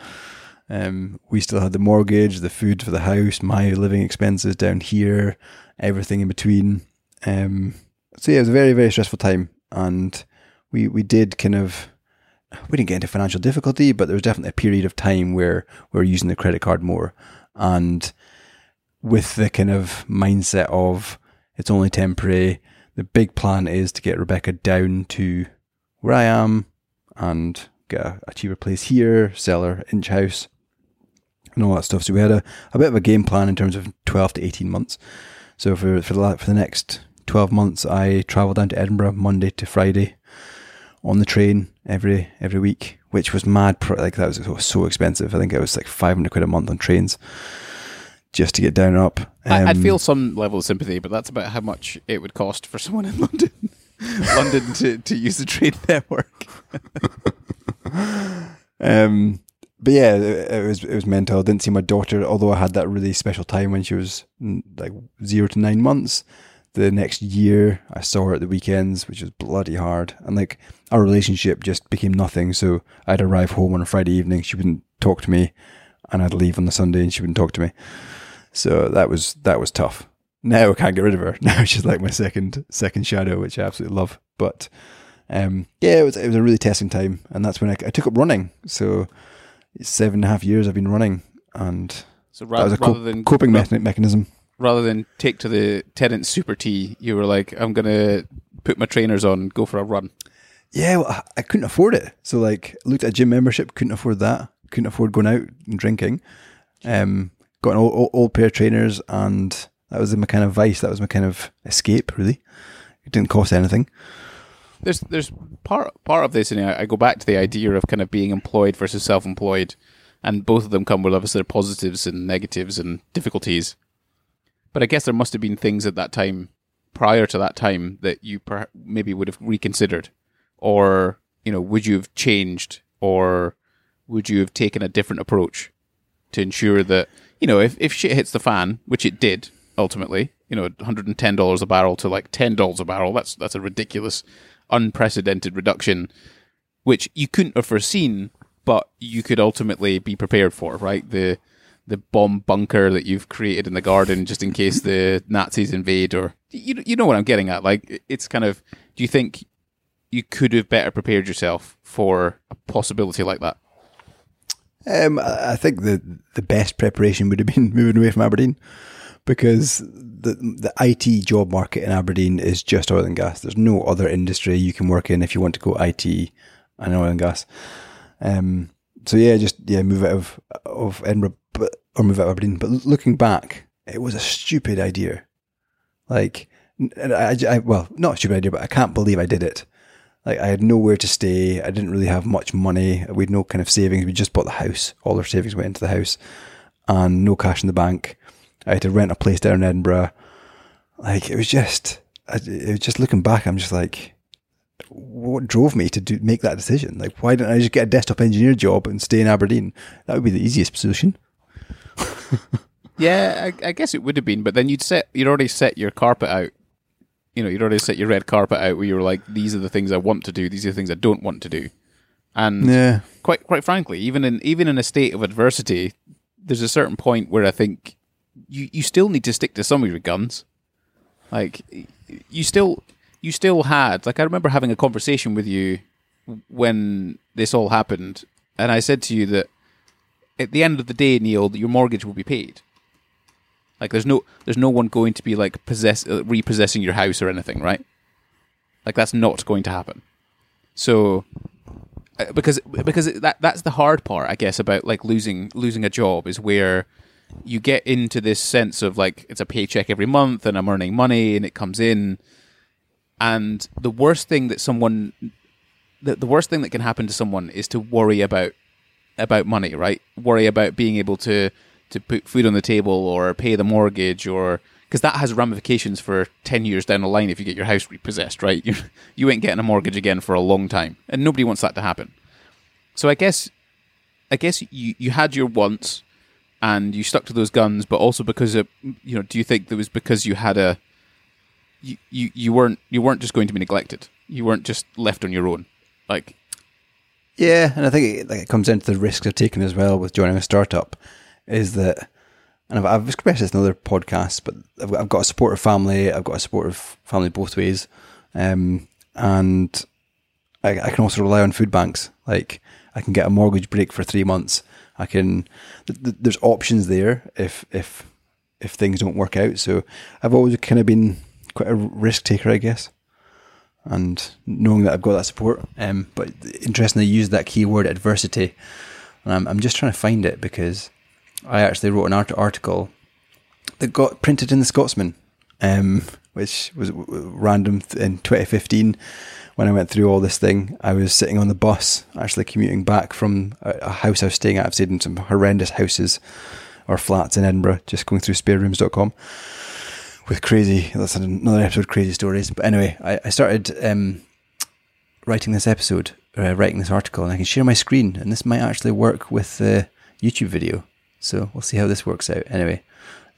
Um, we still had the mortgage, the food for the house, my living expenses down here, everything in between. Um, so yeah, it was a very very stressful time, and we we did kind of we didn't get into financial difficulty, but there was definitely a period of time where we were using the credit card more, and with the kind of mindset of it's only temporary. The big plan is to get Rebecca down to where I am and get a, a cheaper place here, sell her Insch house, and all that stuff. So we had a, a bit of a game plan in terms of 12 to 18 months. So for, for, the, for the next 12 months, I travel down to Edinburgh Monday to Friday on the train every every week, which was mad. Like that was, was so expensive. I think it was like 500 quid a month on trains just to get down and up. I, I'd Um, feel some level of sympathy, but that's about how much it would cost for someone in [laughs] London, London to, to use the train [laughs] network. Um, but yeah, it, it was it was mental. I didn't see my daughter, although I had that really special time when she was like zero to nine months. The next year, I saw her at the weekends, which was bloody hard. And like our relationship just became nothing. So I'd arrive home on a Friday evening, she wouldn't talk to me, and I'd leave on the Sunday, and she wouldn't talk to me. So that was that was tough. Now I can't get rid of her. [laughs] Now she's like my second second shadow, which I absolutely love. But um, yeah, it was it was a really testing time, and that's when I, I took up running. So seven and a half years I've been running, and So that was a rather co- than coping mechanism. Rather than take to the Tennent's Super T, you were like, I'm gonna put my trainers on, and go for a run. Yeah, well, I- couldn't afford it. So like, looked at a gym membership, couldn't afford that. Couldn't afford going out and drinking. Um, got an old, old, old pair of trainers, and that was my kind of vice. That was my kind of escape. Really, it didn't cost anything. There's there's part part of this, and I, I go back to the idea of kind of being employed versus self-employed, and both of them come with obviously their positives and negatives and difficulties. But I guess there must have been things at that time, prior to that time, that you per- maybe would have reconsidered, or you know, would you have changed, or would you have taken a different approach to ensure that you know if if shit hits the fan, which it did ultimately, you know, one hundred and ten dollars a barrel to like ten dollars a barrel, that's that's a ridiculous, unprecedented reduction, which you couldn't have foreseen, but you could ultimately be prepared for, right? The the bomb bunker that you've created in the garden just in case the [laughs] Nazis invade, or you you know what I'm getting at. Like it's kind of, do you think you could have better prepared yourself for a possibility like that? Um, I think the the best preparation would have been [laughs] moving away from Aberdeen because the the IT job market in Aberdeen is just oil and gas. There's no other industry you can work in if you want to go IT, and oil and gas. Um, so yeah, just yeah, move out of of Edinburgh, but or move out of Aberdeen. But looking back, it was a stupid idea. Like, I, I well, not a stupid idea, but I can't believe I did it. Like, I had nowhere to stay. I didn't really have much money. We had no kind of savings. We just bought the house. All our savings went into the house, and no cash in the bank. I had to rent a place down in Edinburgh. Like, it was just, it was just looking back. I'm just like, what drove me to do make that decision? Like, why didn't I just get a desktop engineer job and stay in Aberdeen? That would be the easiest solution. [laughs] yeah, I, I, guess it would have been, but then you'd set you'd already set your carpet out. You know, you'd already set your red carpet out where you were like, these are the things I want to do, these are the things I don't want to do. And yeah. quite quite frankly, even in even in a state of adversity, there's a certain point where I think you, you still need to stick to some of your guns. Like you still you still had like I remember having a conversation with you when this all happened, and I said to you that at the end of the day, Neil, your mortgage will be paid. Like there's no there's no one going to be like possess uh, repossessing your house or anything, right? Like that's not going to happen. So uh, because because that that's the hard part, I guess, about like losing losing a job is where you get into this sense of like it's a paycheck every month and I'm earning money and it comes in and the worst thing that someone the, the worst thing that can happen to someone is to worry about about money, right? Worry about being able to to put food on the table or pay the mortgage or because that has ramifications for 10 years down the line if you get your house repossessed, right? [laughs] You, you ain't getting a mortgage again for a long time. And nobody wants that to happen. So I guess I guess you, you had your wants and you stuck to those guns, but also because of, you know, do you think that was because you had a you, you, you weren't you weren't just going to be neglected. You weren't just left on your own. Like yeah, and I think it, like it comes into the risks of taking as well with joining a startup is that, and I've, I've expressed this in other podcasts, but I've, I've, got a supportive family. I've got a supportive family both ways, um, and I, I, can also rely on food banks. Like I can get a mortgage break for three months. I can. Th- th- there's options there if if if things don't work out. So I've always kind of been quite a risk taker, I guess and knowing that I've got that support. Um, but interestingly, you used that keyword adversity. And I'm, I'm just trying to find it because I actually wrote an art- article that got printed in the Scotsman, um, which was random in 2015. When I went through all this thing, I was sitting on the bus, actually commuting back from a, a house I was staying at. I've stayed in some horrendous houses or flats in Edinburgh, just going through sparerooms.com with crazy. That's another episode, crazy stories. But anyway, I, I started um, writing this episode, uh, writing this article, and I can share my screen, and this might actually work with the YouTube video. So we'll see how this works out. Anyway,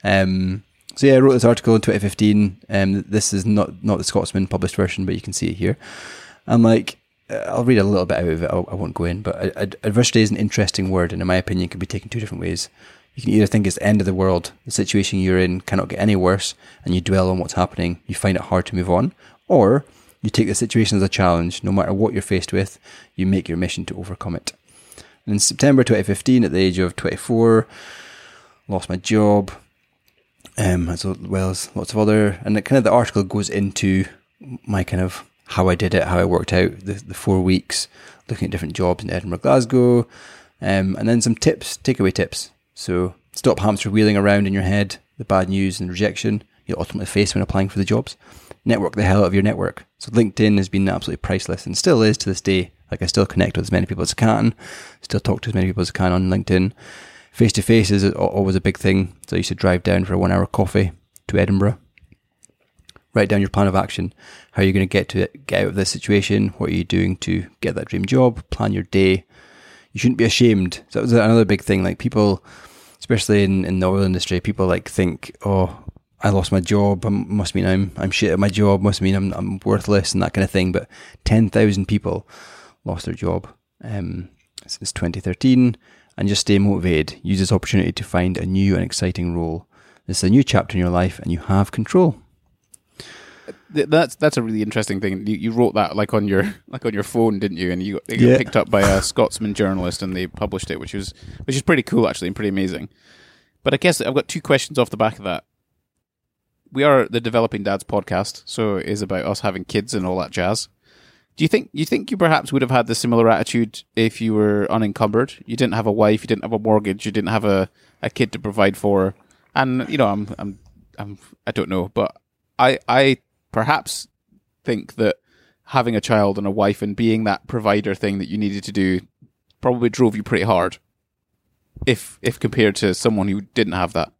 um, so yeah, I wrote this article in 2015. Um, this is not not the Scotsman published version, but you can see it here. I'm like, uh, I'll read a little bit out of it. I, I won't go in, but adversity is an interesting word, and in my opinion, can be taken two different ways. You can either think it's the end of the world, the situation you're in cannot get any worse, and you dwell on what's happening, you find it hard to move on, or you take the situation as a challenge, no matter what you're faced with, you make your mission to overcome it. in September 2015, at the age of 24, lost my job, um, as well as lots of other, and kind of the article goes into my kind of how I did it, how I worked out the, the four weeks, looking at different jobs in Edinburgh, Glasgow, um, and then some tips, takeaway tips so stop hamster wheeling around in your head the bad news and rejection you'll ultimately face when applying for the jobs. Network the hell out of your network. So LinkedIn has been absolutely priceless and still is to this day. Like I still connect with as many people as I can, still talk to as many people as I can on LinkedIn. Face to face is always a big thing. So I used to drive down for a one hour coffee to Edinburgh. Write down your plan of action. How are you going to get to it, get out of this situation? What are you doing to get that dream job? Plan your day. You shouldn't be ashamed. So that was another big thing. Like people, especially in, in the oil industry, people like think, oh, I lost my job. I must mean I'm I'm shit at my job. Must mean I'm I'm worthless and that kind of thing. But ten thousand people lost their job um, since 2013, and just stay motivated. Use this opportunity to find a new and exciting role. This is a new chapter in your life, and you have control that's that's a really interesting thing. You, you, wrote that like on your [laughs] like on your phone, didn't you? And you got, yeah. picked up by a [laughs] Scotsman journalist, and they published it, which was which is pretty cool actually, and pretty amazing. But I guess I've got two questions off the back of that. We are the Developing Dads podcast, so it is about us having kids and all that jazz. Do you think you think you perhaps would have had the similar attitude if you were unencumbered? You didn't have a wife, you didn't have a mortgage, you didn't have a, a kid to provide for, and you know, I'm I'm I'm I don't know, but I I perhaps think that having a child and a wife and being that provider thing that you needed to do probably drove you pretty hard. If if compared to someone who didn't have that.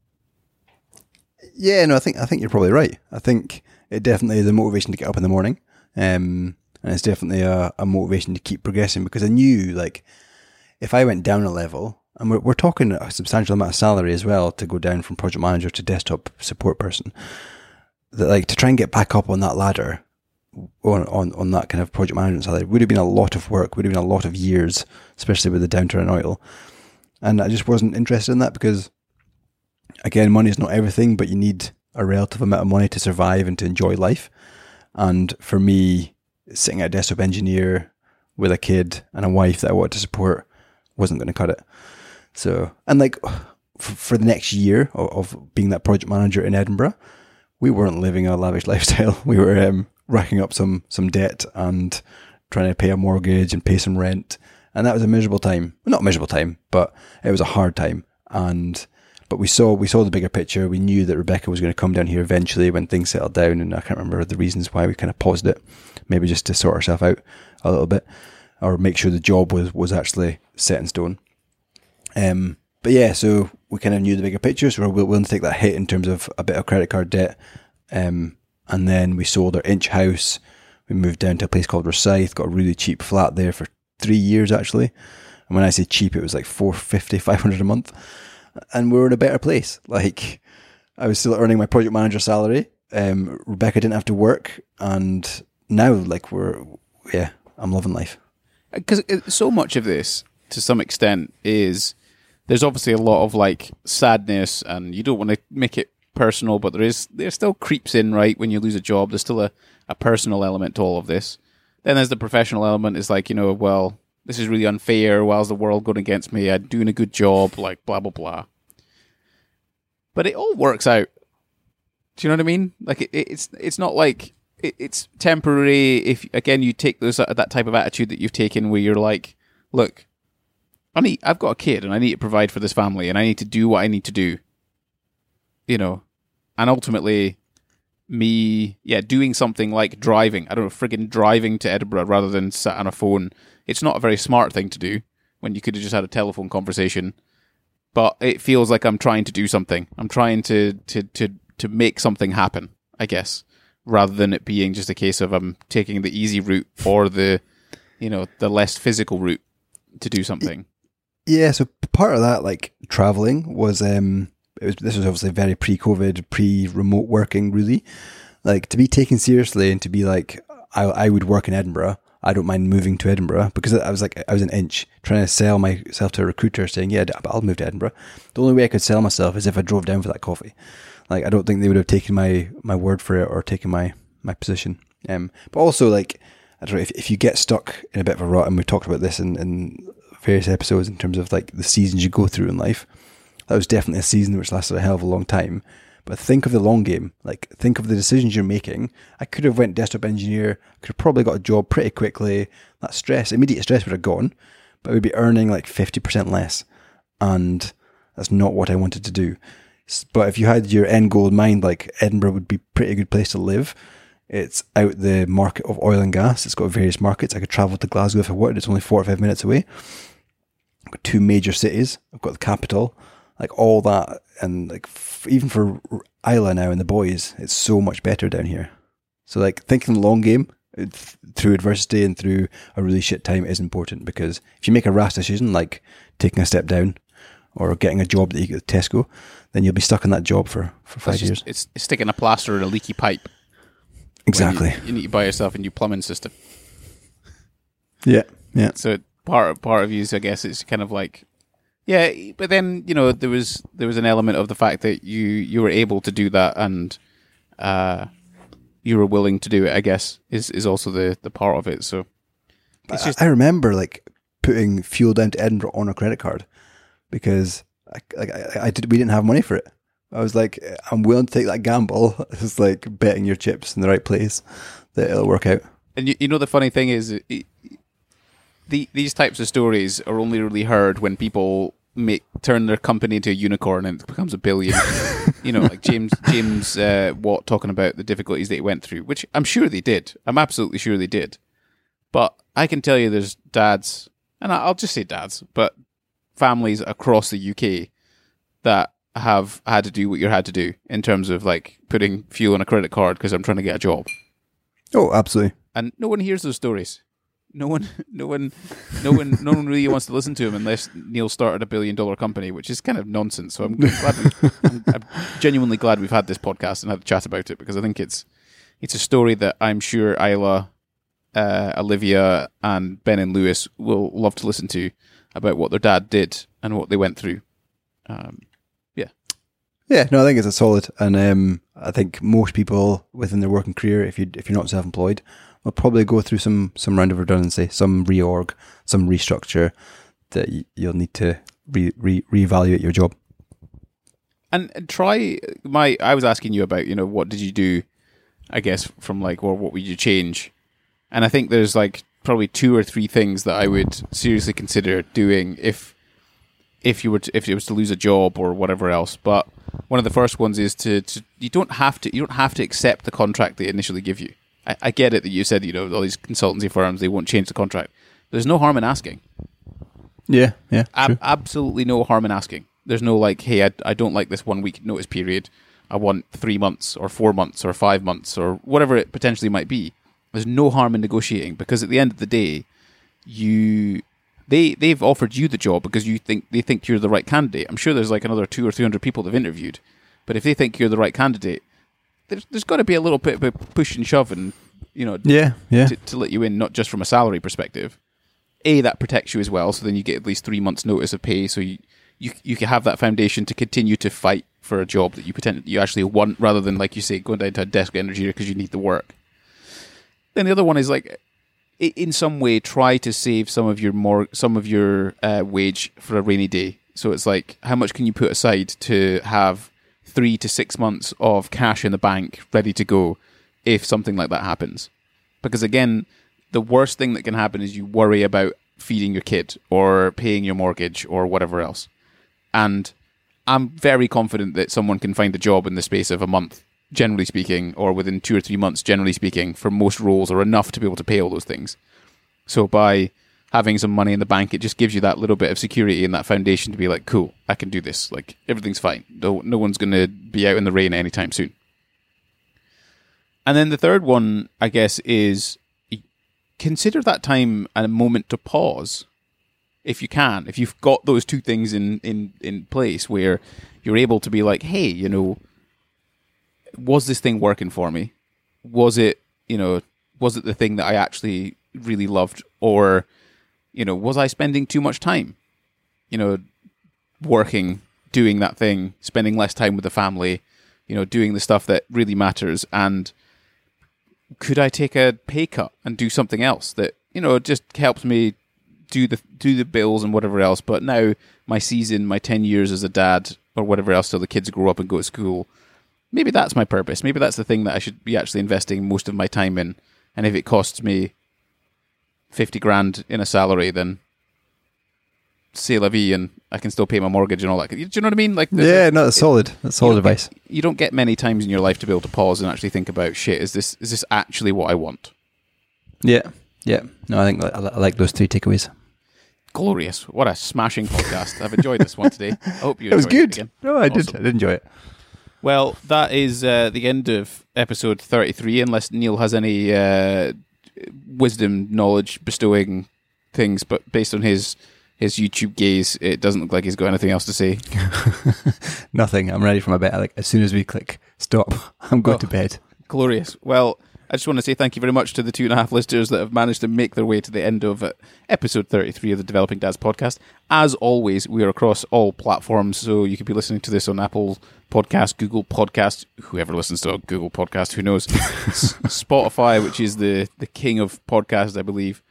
Yeah, no, I think I think you're probably right. I think it definitely is a motivation to get up in the morning, um, and it's definitely a, a motivation to keep progressing because I knew like if I went down a level, and we're, we're talking a substantial amount of salary as well to go down from project manager to desktop support person, that like to try and get back up on that ladder on, on, on that kind of project management salary would have been a lot of work, would have been a lot of years, especially with the downturn in oil. And I just wasn't interested in that because, again, money is not everything, but you need a relative amount of money to survive and to enjoy life. And for me, sitting at a desktop engineer with a kid and a wife that I wanted to support wasn't going to cut it. So, and like for the next year of, being that project manager in Edinburgh, we weren't living a lavish lifestyle. [laughs] We were um, racking up some some debt and trying to pay a mortgage and pay some rent, and that was a miserable time. Not a miserable time, but it was a hard time. And but we saw we saw the bigger picture. We knew that Rebecca was going to come down here eventually when things settled down, and I can't remember the reasons why we kind of paused it. Maybe just to sort ourselves out a little bit, or make sure the job was was actually set in stone. Um, but yeah, so we kind of knew the bigger picture, so we we're willing to take that hit in terms of a bit of credit card debt. Um, and then we sold our Insch house. We moved down to a place called Rosyth, got a really cheap flat there for three years actually. And when I say cheap, it was like 450, 500 a month. And we were in a better place. Like I was still earning my project manager salary. Um, Rebecca didn't have to work. And now like we're, yeah, I'm loving life. Because so much of this, to some extent, is there's obviously a lot of like sadness, and you don't want to make it personal, but there is there still creeps in right when you lose a job. There's still a, a personal element to all of this. Then there's the professional element. Is like you know, well, this is really unfair. Why's the world going against me? I'm doing a good job. Like blah blah blah. But it all works out. Do you know what I mean? Like it, it's it's not like it, it's temporary. If again you take those that type of attitude that you've taken, where you're like, look, I need, I've got a kid and I need to provide for this family and I need to do what I need to do. You know, and ultimately me yeah doing something like driving. I don't know frigging driving to edinburgh rather than sat on a phone. It's not a very smart thing to do when you could have just had a telephone conversation but it feels like i'm trying to do something. I'm trying to to to to make something happen i guess rather than it being just a case of i'm taking the easy route or the you know the less physical route to do something yeah so part of that like traveling was um it was this was obviously very pre-COVID, pre-remote working, really. Like to be taken seriously and to be like, I, I would work in Edinburgh. I don't mind moving to Edinburgh because I was like, I was an inch trying to sell myself to a recruiter saying, yeah, I'll move to Edinburgh. The only way I could sell myself is if I drove down for that coffee. Like, I don't think they would have taken my, my word for it or taken my, my position. Um, but also like, I don't know, if, if you get stuck in a bit of a rut, and we've talked about this in, in various episodes in terms of like the seasons you go through in life, that was definitely a season which lasted a hell of a long time. But think of the long game. Like think of the decisions you're making. I could have went desktop engineer. I Could have probably got a job pretty quickly. That stress, immediate stress would have gone, but I would be earning like fifty percent less, and that's not what I wanted to do. But if you had your end goal in mind, like Edinburgh would be a pretty good place to live. It's out the market of oil and gas. It's got various markets. I could travel to Glasgow if I wanted. It's only 45 minutes away. Two major cities. I've got the capital like all that, and like f- even for Isla now and the boys, it's so much better down here. So like thinking long game through adversity and through a really shit time is important because if you make a rash decision like taking a step down or getting a job that you get at Tesco, then you'll be stuck in that job for, for five just, years. It's, it's sticking a plaster in a leaky pipe. Exactly. You, you, need to buy yourself a new plumbing system. Yeah, yeah. So part part of you, So I guess, it's kind of like yeah, but then you know there was there was an element of the fact that you you were able to do that and uh, you were willing to do it. I guess is is also the the part of it. So it's just I, remember like putting fuel down to Edinburgh on a credit card because I, like I, I did we didn't have money for it. I was like, I'm willing to take that gamble. [laughs] It's like betting your chips in the right place that it'll work out. And you, you know the funny thing is, it, the these types of stories are only really heard when people make turn their company into a unicorn and it becomes a billion. [laughs] you know, like James James uh, Watt talking about the difficulties that he went through, which I'm sure they did. I'm absolutely sure they did. But I can tell you, there's dads, and I'll just say dads, but families across the UK that have had to do what you had to do in terms of like putting fuel on a credit card because I'm trying to get a job. Oh, absolutely. And no one hears those stories. No one, [laughs] no one, no one, no one really wants to listen to him unless Neil started a billion dollar company, which is kind of nonsense. So I'm glad, we, I'm, I'm genuinely glad we've had this podcast and had a chat about it because I think it's it's a story that I'm sure Isla, uh, Olivia, and Ben and Lewis will love to listen to about what their dad did and what they went through. Um, yeah, Yeah, no, I think it's a solid, and um, I think most people within their working career, if you if you're not self-employed, will probably go through some some round of redundancy, some reorg, some restructure that you'll need to re, re reevaluate your job. and, try my. I was asking you about you know what did you do, I guess from like or what would you change, and I think there's like probably two or three things that I would seriously consider doing if if you were to, if it was to lose a job or whatever else. But one of the first ones is to, to you don't have to you don't have to accept the contract they initially give you. I, I get it that you said you know all these consultancy firms they won't change the contract. There's no harm in asking. Yeah, yeah, Ab- absolutely no harm in asking. There's no like, hey, I, I don't like this one week notice period. I want three months or four months or five months or whatever it potentially might be. There's no harm in negotiating because at the end of the day, you they they've offered you the job because you think they think you're the right candidate. I'm sure there's like another two or three hundred people they've interviewed, but if they think you're the right candidate, there's there's got to be a little bit of a push and shove and you know yeah, yeah. to, to let you in, not just from a salary perspective. A that protects you as well, so then you get at least three months' notice of pay, so you you you can have that foundation to continue to fight for a job that you pretend you actually want, rather than like you say going down to a desk energy because you need the work. Then the other one is like, in some way, try to save some of your more some of your uh, wage for a rainy day. So it's like, how much can you put aside to have three to six months of cash in the bank ready to go if something like that happens? Because again, the worst thing that can happen is you worry about feeding your kid or paying your mortgage or whatever else. And I'm very confident that someone can find a job in the space of a month, generally speaking, or within two or three months, generally speaking, for most roles or enough to be able to pay all those things. So by having some money in the bank, it just gives you that little bit of security and that foundation to be like, cool, I can do this. Like everything's fine. No, no one's going to be out in the rain anytime soon. And then the third one, I guess, is consider that time a moment to pause if you can if you've got those two things in in in place where you're able to be like hey you know was this thing working for me was it you know was it the thing that i actually really loved or you know was i spending too much time you know working doing that thing spending less time with the family you know doing the stuff that really matters and could I take a pay cut and do something else that you know just helps me do the do the bills and whatever else? But now my season, my ten years as a dad or whatever else, till the kids grow up and go to school, maybe that's my purpose. Maybe that's the thing that I should be actually investing most of my time in. And if it costs me fifty grand in a salary, then say la vie, and I can still pay my mortgage and all that. Do you know what I mean? Like, Yeah, a- no, that's solid. That's solid you advice. Get, you don't get many times in your life to be able to pause and actually think about shit. Is this is this actually what I want? Yeah, yeah. No, I think I, I like those three takeaways. Glorious! What a smashing podcast! I've enjoyed this one today. I hope you. [laughs] It was good. again. No, I did. I did enjoy it. Well, that is uh, the end of episode thirty-three. Unless Neil has any uh, wisdom, knowledge bestowing things, but based on his his YouTube gaze, it doesn't look like he's got anything else to say. [laughs] Nothing. I'm ready for my bed. Like as soon as we click stop, [laughs] I'm going Oh. to bed. Glorious. Well, I just want to say thank you very much to the two and a half listeners that have managed to make their way to the end of uh, episode 33 of the Developing Dads podcast. As always, we are across all platforms, so you could be listening to this on Apple Podcast, Google Podcast, whoever listens to a Google Podcast, who knows, [laughs] Spotify, which is the, the king of podcasts, I believe.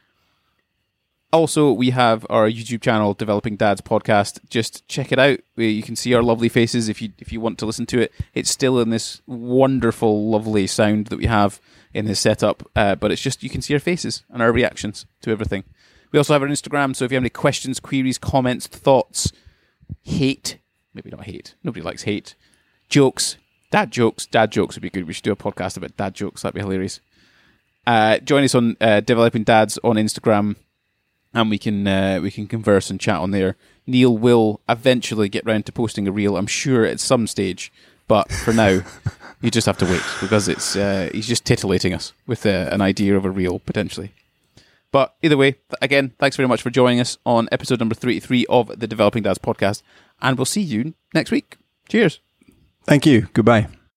also, we have our YouTube channel, Developing Dads Podcast. Just check it out. You can see our lovely faces if you if you want to listen to it. It's still in this wonderful, lovely sound that we have in this setup, uh, but it's just you can see our faces and our reactions to everything. We also have our Instagram, so if you have any questions, queries, comments, thoughts, hate, maybe not hate, nobody likes hate, jokes, dad jokes, dad jokes would be good. We should do a podcast about dad jokes. That'd be hilarious. Uh, join us on uh, Developing Dads on Instagram, and we can uh, we can converse and chat on there. Neil will eventually get round to posting a reel, I'm sure, at some stage. But for now, [laughs] you just have to wait because it's uh, he's just titillating us with uh, an idea of a reel potentially. But either way, again, thanks very much for joining us on episode number 33 of the Developing Dads podcast, and we'll see you next week. Cheers. Thank you. Goodbye.